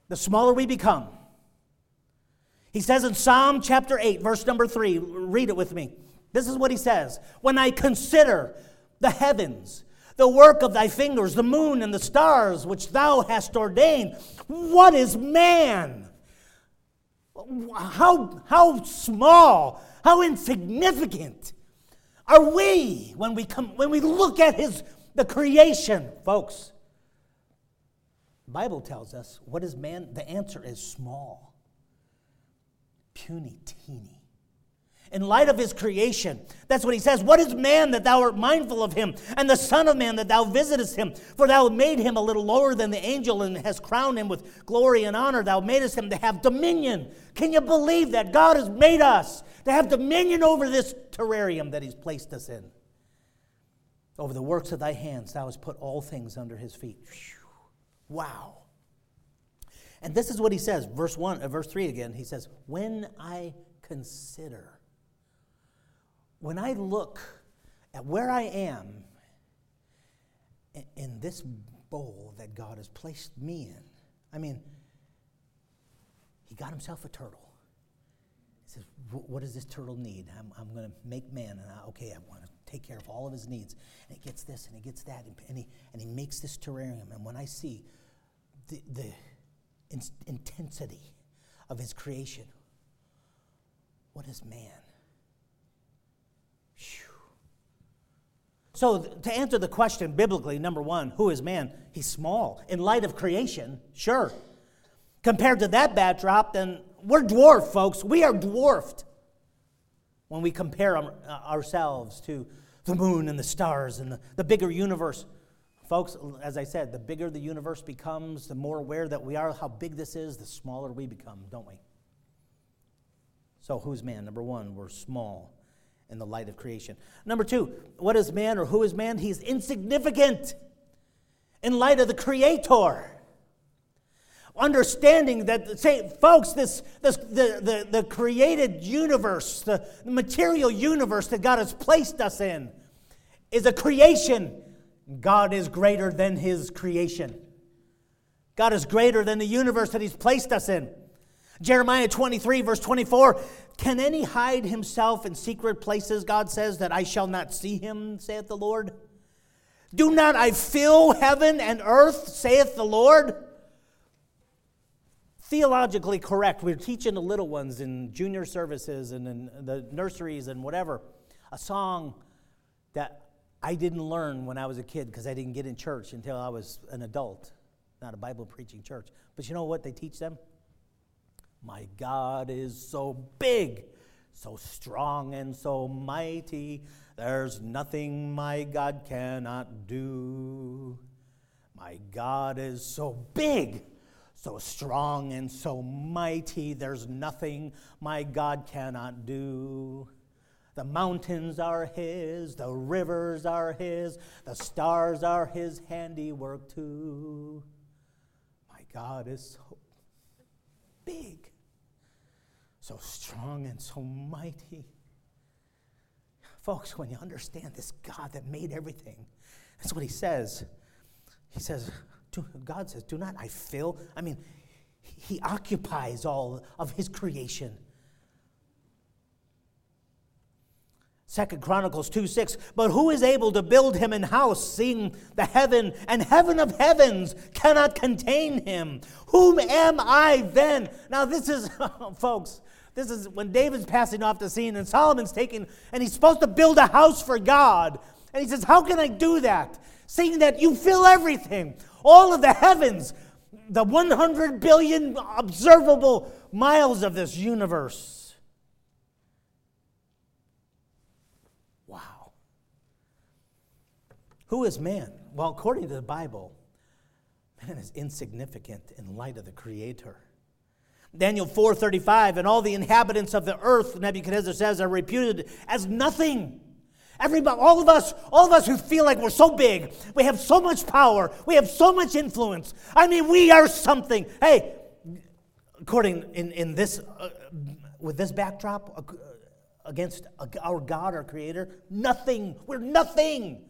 the smaller we become. He says in Psalm chapter 8, verse number 3, read it with me. This is what he says When I consider the heavens, the work of thy fingers, the moon and the stars which thou hast ordained. What is man? How, how small, how insignificant are we when we come when we look at his the creation, folks? The Bible tells us what is man? The answer is small, puny, teeny in light of his creation. That's what he says. What is man that thou art mindful of him, and the Son of Man that thou visitest him? For thou made him a little lower than the angel, and hast crowned him with glory and honor. Thou madest him to have dominion. Can you believe that? God has made us to have dominion over this terrarium that he's placed us in. Over the works of thy hands, thou hast put all things under his feet. Wow. And this is what he says, verse 1, uh, verse 3 again. He says, When I consider when I look at where I am in this bowl that God has placed me in, I mean, he got himself a turtle. He says, What does this turtle need? I'm, I'm going to make man, and I, okay, I want to take care of all of his needs. And he gets this and he gets that, and he, and he makes this terrarium. And when I see the, the in, intensity of his creation, what is man? So, to answer the question biblically, number one, who is man? He's small. In light of creation, sure. Compared to that backdrop, then we're dwarfed, folks. We are dwarfed when we compare uh, ourselves to the moon and the stars and the, the bigger universe. Folks, as I said, the bigger the universe becomes, the more aware that we are how big this is, the smaller we become, don't we? So, who's man? Number one, we're small in the light of creation. Number two, what is man or who is man? He's insignificant in light of the Creator. Understanding that, say, folks, this, this the, the, the created universe, the, material universe that God has placed us in, is a creation. God is greater than His creation. God is greater than the universe that He's placed us in. Jeremiah 23, verse 24 Can any hide himself in secret places, God says, that I shall not see him, saith the Lord? Do not I fill heaven and earth, saith the Lord? Theologically correct. We're teaching the little ones in junior services and in the nurseries and whatever a song that I didn't learn when I was a kid because I didn't get in church until I was an adult, not a Bible preaching church. But you know what they teach them? My God is so big, so strong, and so mighty. There's nothing my God cannot do. My God is so big, so strong, and so mighty. There's nothing my God cannot do. The mountains are His, the rivers are His, the stars are His handiwork too. My God is so big, so strong, and so mighty. Folks, when you understand this God that made everything, that's what he says. He says, God says, Do not I fill? I mean, he occupies all of his creation. Second Chronicles 2 6. But who is able to build him an house, seeing the heaven and heaven of heavens cannot contain him? Whom am I then? Now, this is, folks, this is when David's passing off the scene and Solomon's taking, and he's supposed to build a house for God. And he says, How can I do that? Seeing that you fill everything, all of the heavens, the 100 billion observable miles of this universe. Who is man? Well, according to the Bible, man is insignificant in light of the Creator. Daniel 4:35 and all the inhabitants of the earth Nebuchadnezzar says are reputed as nothing. Everybody all of us all of us who feel like we're so big, we have so much power, we have so much influence. I mean, we are something. Hey, according in in this uh, with this backdrop uh, against our God our creator, nothing. We're nothing.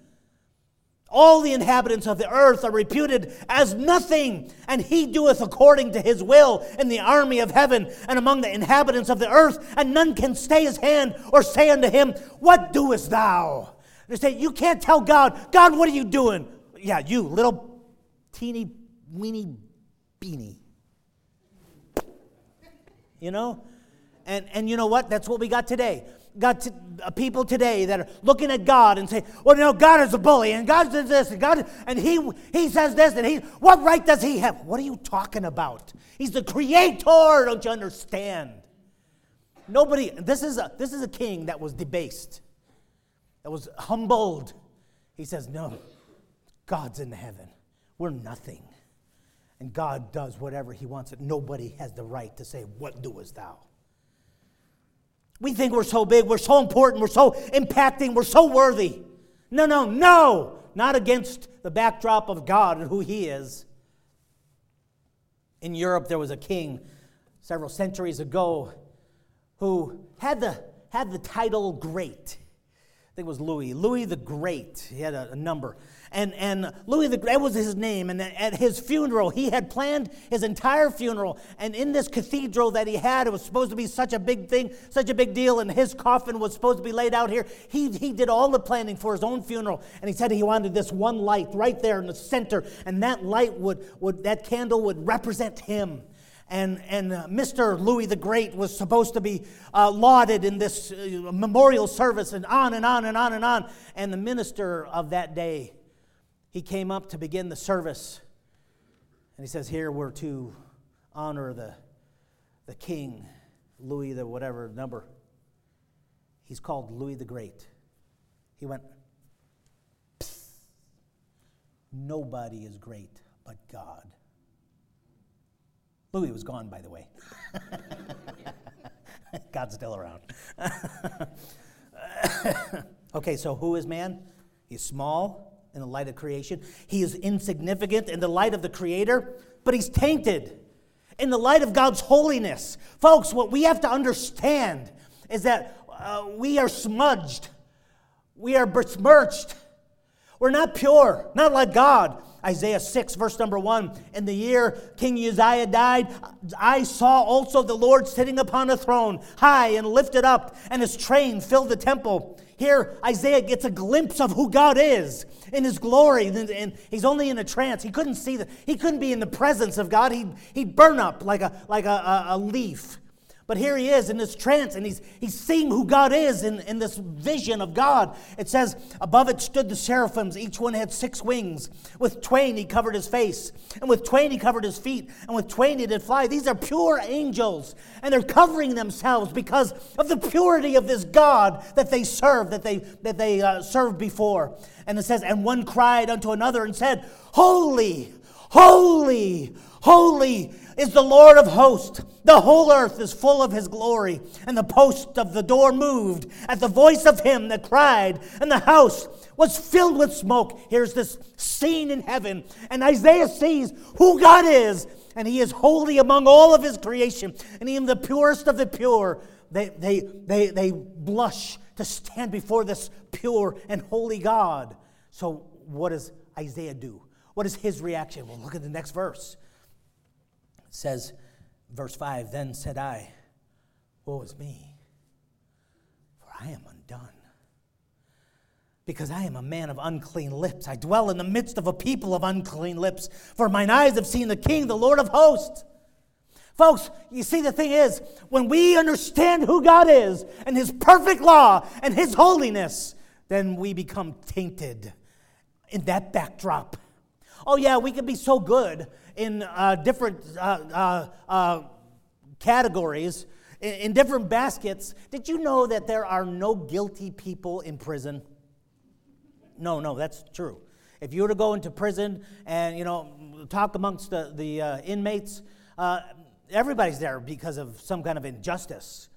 All the inhabitants of the earth are reputed as nothing, and he doeth according to his will in the army of heaven and among the inhabitants of the earth, and none can stay his hand or say unto him, What doest thou? They say, You can't tell God, God, what are you doing? Yeah, you, little teeny weeny beanie. You know? And, and you know what? That's what we got today. Got t- uh, people today that are looking at God and say, "Well, you know, God is a bully, and God does this, and God, and He He says this, and He, what right does He have? What are you talking about? He's the Creator. Don't you understand? Nobody. This is a this is a king that was debased, that was humbled. He says, "No, God's in heaven. We're nothing." And God does whatever He wants. Nobody has the right to say, What doest thou? We think we're so big, we're so important, we're so impacting, we're so worthy. No, no, no! Not against the backdrop of God and who He is. In Europe, there was a king several centuries ago who had the, had the title Great. I think it was Louis. Louis the Great. He had a, a number. And, and Louis the Great was his name. And at his funeral, he had planned his entire funeral. And in this cathedral that he had, it was supposed to be such a big thing, such a big deal. And his coffin was supposed to be laid out here. He, he did all the planning for his own funeral. And he said he wanted this one light right there in the center. And that light would, would that candle would represent him and, and uh, Mr. Louis the Great was supposed to be uh, lauded in this uh, memorial service, and on and on and on and on. And the minister of that day he came up to begin the service. And he says, Here we're to honor the, the king, Louis the whatever number. He's called Louis the Great. He went, Nobody is great but God. Louis was gone, by the way. God's still around. okay, so who is man? He's small, in the light of creation. He is insignificant in the light of the Creator, but he's tainted in the light of God's holiness. Folks, what we have to understand is that uh, we are smudged, we are besmirched. We're not pure, not like God. Isaiah 6, verse number 1. In the year King Uzziah died, I saw also the Lord sitting upon a throne, high and lifted up, and his train filled the temple. Here, Isaiah gets a glimpse of who God is in his glory, and he's only in a trance. He couldn't see that. He couldn't be in the presence of God. He'd, he'd burn up like a, like a, a, a leaf. But here he is in this trance, and he's, he's seeing who God is in, in this vision of God. It says, Above it stood the seraphims. Each one had six wings. With twain he covered his face, and with twain he covered his feet, and with twain he did fly. These are pure angels, and they're covering themselves because of the purity of this God that they serve, that they, that they uh, served before. And it says, And one cried unto another and said, Holy, holy, holy is the Lord of hosts. The whole earth is full of his glory. And the post of the door moved at the voice of him that cried, and the house was filled with smoke. Here's this scene in heaven, and Isaiah sees who God is, and he is holy among all of his creation, and even the purest of the pure. They, they, they, they blush to stand before this pure and holy God. So, what does Isaiah do? What is his reaction? Well, look at the next verse. It says, verse 5 Then said I, Woe is me, for I am undone. Because I am a man of unclean lips. I dwell in the midst of a people of unclean lips. For mine eyes have seen the King, the Lord of hosts. Folks, you see, the thing is, when we understand who God is and His perfect law and His holiness, then we become tainted in that backdrop. Oh, yeah, we can be so good in uh, different uh, uh, uh, categories, in, in different baskets. Did you know that there are no guilty people in prison? No, no, that's true. If you were to go into prison and you know talk amongst the, the uh, inmates, uh, everybody's there because of some kind of injustice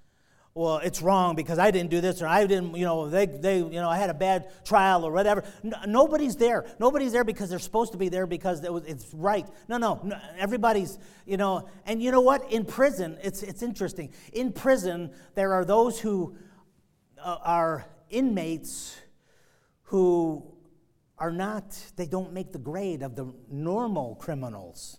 well, it's wrong because I didn't do this or I didn't, you know, they, they, you know, I had a bad trial or whatever. No, nobody's there. Nobody's there because they're supposed to be there because it was, it's right. No, no, no, everybody's, you know, and you know what? In prison, it's, it's interesting. In prison, there are those who uh, are inmates who are not, they don't make the grade of the normal criminals.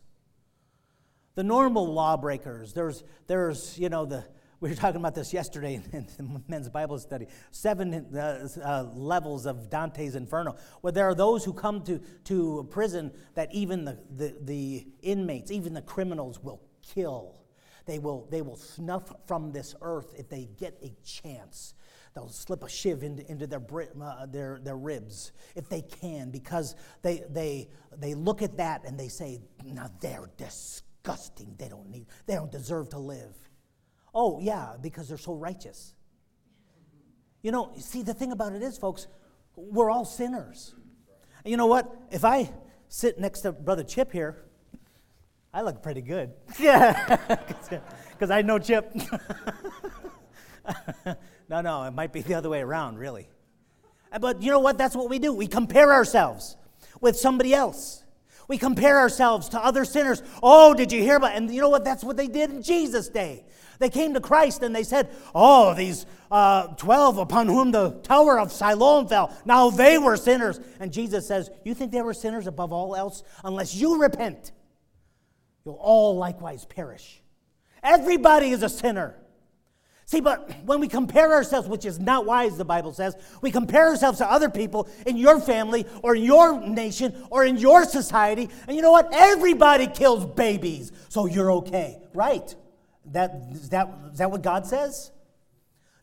The normal lawbreakers. There's, there's, you know, the, we were talking about this yesterday in, the men's Bible study. Seven uh, uh, levels of Dante's Inferno, where there are those who come to, to prison that even the, the, the inmates, even the criminals, will kill. They will, they will snuff from this earth if they get a chance. they'll slip a shiv into, into their, uh, their, their ribs if they can because they, they, they look at that and they say, now they're disgusting. They don't need, they don't deserve to live. Oh, yeah, because they're so righteous. You know, see, the thing about it is, folks, we're all sinners. You know what? If I sit next to Brother Chip here, I look pretty good. Yeah, because I know Chip. no, no, it might be the other way around, really. But you know what? That's what we do. We compare ourselves with somebody else. We compare ourselves to other sinners. Oh, did you hear about? And you know what? That's what they did in Jesus' day. They came to Christ and they said, Oh, these uh, 12 upon whom the tower of Siloam fell, now they were sinners. And Jesus says, You think they were sinners above all else? Unless you repent, you'll all likewise perish. Everybody is a sinner. See, but when we compare ourselves, which is not wise, the Bible says, we compare ourselves to other people in your family or in your nation or in your society, and you know what? Everybody kills babies, so you're okay. Right. That, is, that, is that what God says?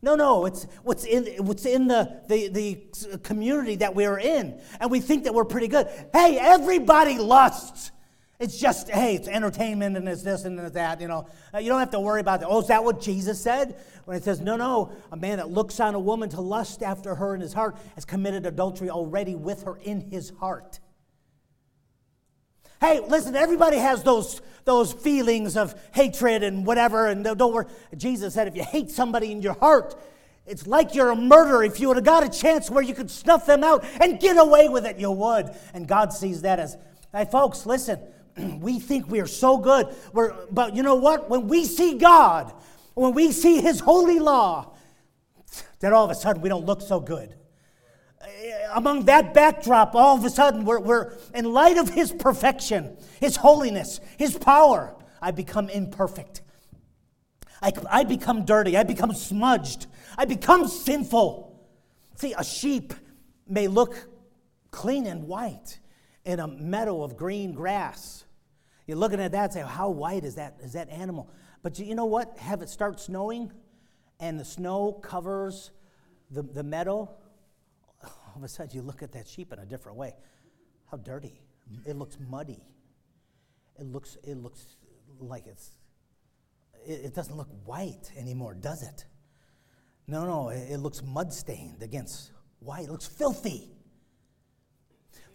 No, no, it's what's in, what's in the, the, the community that we're in. And we think that we're pretty good. Hey, everybody lusts. It's just, hey, it's entertainment and it's this and it's that, you know. Uh, you don't have to worry about that. Oh, is that what Jesus said? When it says, no, no, a man that looks on a woman to lust after her in his heart has committed adultery already with her in his heart. Hey, listen, everybody has those, those feelings of hatred and whatever, and don't worry. Jesus said, if you hate somebody in your heart, it's like you're a murderer. If you would have got a chance where you could snuff them out and get away with it, you would. And God sees that as, hey, folks, listen, we think we are so good. We're, but you know what? When we see God, when we see His holy law, then all of a sudden we don't look so good Uh, among that backdrop, all of a sudden, we're, we're in light of His perfection, His holiness, His power, I become imperfect. I, I become dirty. I become smudged. I become sinful. See, a sheep may look clean and white in a meadow of green grass. You're looking at that and say, How white is that, is that animal? But you know what? Have it start snowing and the snow covers the, the meadow all of a sudden you look at that sheep in a different way. How dirty. It looks muddy. It looks, it looks like it's, it, it doesn't look white anymore, does it? No, no, it, it looks mud stained against white. It looks filthy.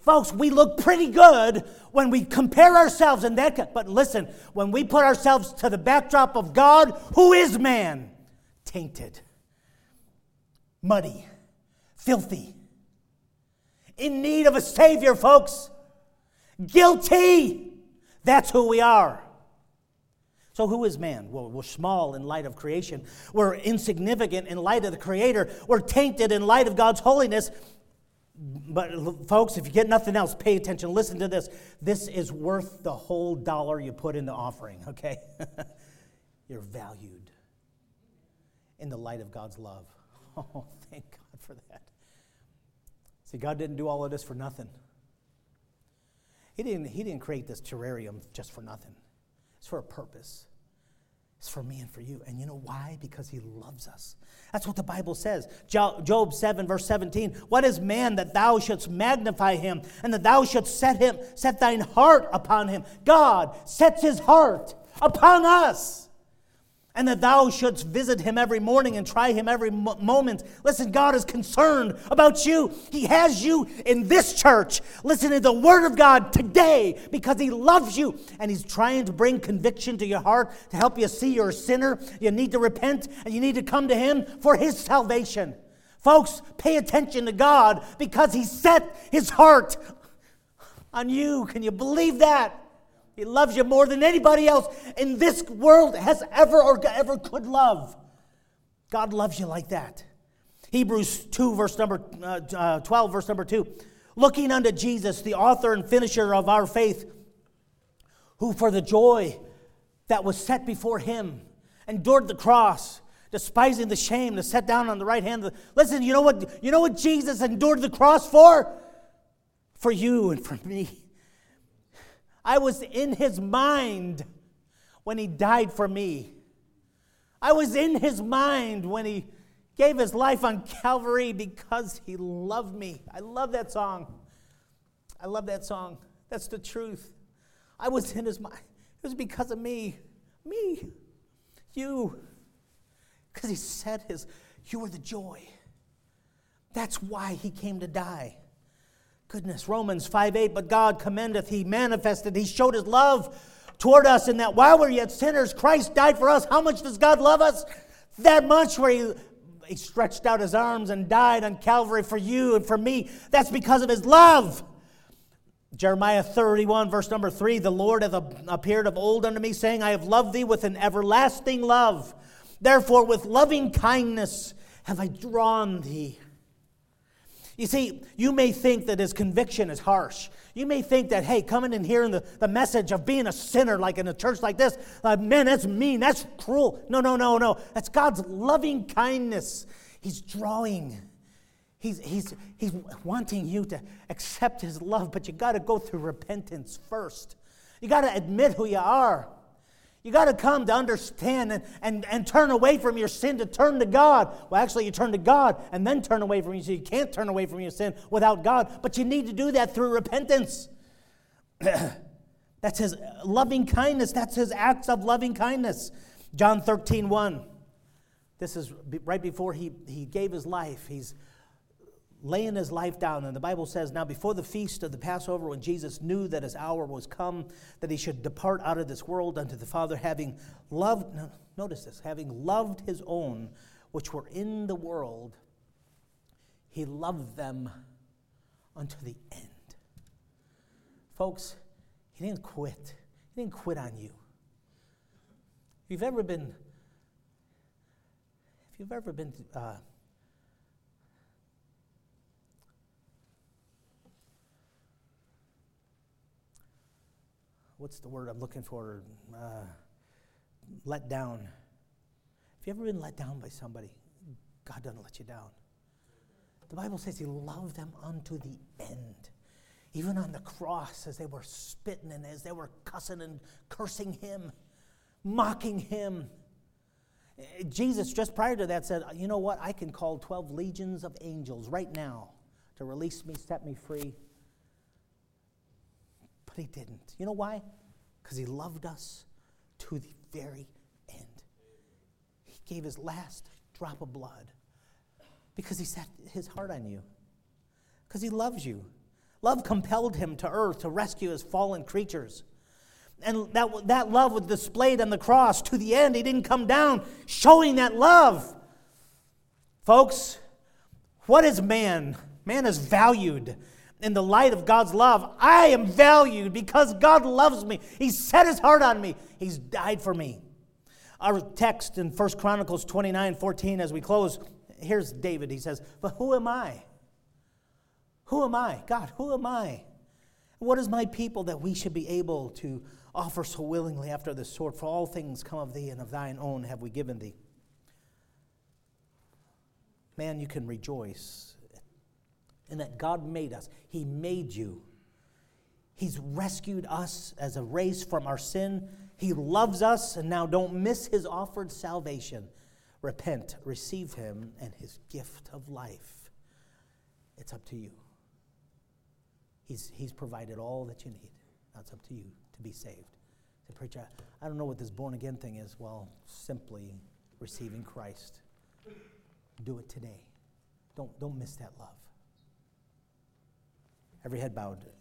Folks, we look pretty good when we compare ourselves in that. But listen, when we put ourselves to the backdrop of God, who is man? Tainted, muddy, filthy in need of a Savior, folks. Guilty. That's who we are. So, who is man? Well, we're small in light of creation. We're insignificant in light of the Creator. We're tainted in light of God's holiness. But, folks, if you get nothing else, pay attention. Listen to this. This is worth the whole dollar you put in the offering, okay? You're valued in the light of God's love. Oh, thank God for that. See, God didn't do all of this for nothing. He didn't, he didn't create this terrarium just for nothing. It's for a purpose. It's for me and for you. And you know why? Because he loves us. That's what the Bible says. Job 7, verse 17. What is man that thou shouldst magnify him, and that thou shouldst set him, set thine heart upon him? God sets his heart upon us and that thou shouldst visit him every morning and try him every moment. Listen, God is concerned about you. He has you in this church. Listen to the word of God today because he loves you and he's trying to bring conviction to your heart to help you see you're a sinner. You need to repent and you need to come to him for his salvation. Folks, pay attention to God because he set his heart on you. Can you believe that? He loves you more than anybody else in this world has ever or ever could love. God loves you like that. Hebrews 2, verse number uh, uh, 12, verse number 2. Looking unto Jesus, the author and finisher of our faith, who for the joy that was set before him endured the cross, despising the shame to set down on the right hand. The, listen, you know what? You know what Jesus endured the cross for? For you and for me. I was in his mind when he died for me. I was in his mind when he gave his life on Calvary because he loved me. I love that song. I love that song. That's the truth. I was in his mind. It was because of me. Me. You. Because he said his, you were the joy. That's why he came to die. Goodness, Romans 5 8, but God commendeth, he manifested, he showed his love toward us in that while we're yet sinners, Christ died for us. How much does God love us? That much where he, he stretched out his arms and died on Calvary for you and for me. That's because of his love. Jeremiah 31, verse number 3 The Lord hath appeared of old unto me, saying, I have loved thee with an everlasting love. Therefore, with loving kindness have I drawn thee. You see, you may think that his conviction is harsh. You may think that, hey, coming and hearing the, the message of being a sinner, like in a church like this, uh, man, that's mean, that's cruel. No, no, no, no. That's God's loving kindness. He's drawing. He's, he's, he's wanting you to accept his love, but you got to go through repentance first. You got to admit who you are. You got to come to understand and, and, and turn away from your sin to turn to God. Well, actually, you turn to God and then turn away from your sin. You can't turn away from your sin without God, but you need to do that through repentance. That's his loving kindness. That's his acts of loving kindness. John 13, 1. This is right before he, he gave his life. He's laying his life down. And the Bible says, Now before the feast of the Passover, when Jesus knew that his hour was come, that he should depart out of this world unto the Father, having loved, notice this, having loved his own which were in the world, he loved them unto the end. Folks, he didn't quit. He didn't quit on you. If you've ever been, if you've ever been, uh, what's the word I'm looking for? Uh, let down. Have you ever been let down by somebody? God doesn't let you down. The Bible says He loved them unto the end. Even on the cross, as they were spitting and as they were cussing and cursing Him, mocking Him. Jesus, just prior to that, said, You know what? I can call 12 legions of angels right now to release me, set me free. But he didn't. You know why? Because he loved us to the very end. He gave his last drop of blood because he set his heart on you, because he loves you. Love compelled him to earth to rescue his fallen creatures. And that, that love was displayed on the cross to the end. He didn't come down showing that love. Folks, what is man? Man is valued in the light of God's love. I am valued because God loves me. He set his heart on me. He's died for me. Our text in 1 Chronicles 29 14, as we close, here's David. He says, But who am I? Who am I? God, who am I? What is my people that we should be able to offer so willingly after this sword? For all things come of thee, and of thine own have we given thee. Man, you can rejoice and that God made us. He made you. He's rescued us as a race from our sin. He loves us, and now don't miss His offered salvation. Repent, receive Him, and His gift of life. It's up to you. He's, he's provided all that you need. Now it's up to you to be saved. To preach, I don't know what this born again thing is. Well, simply receiving Christ. Do it today. Don't, don't miss that love. Every head bowed.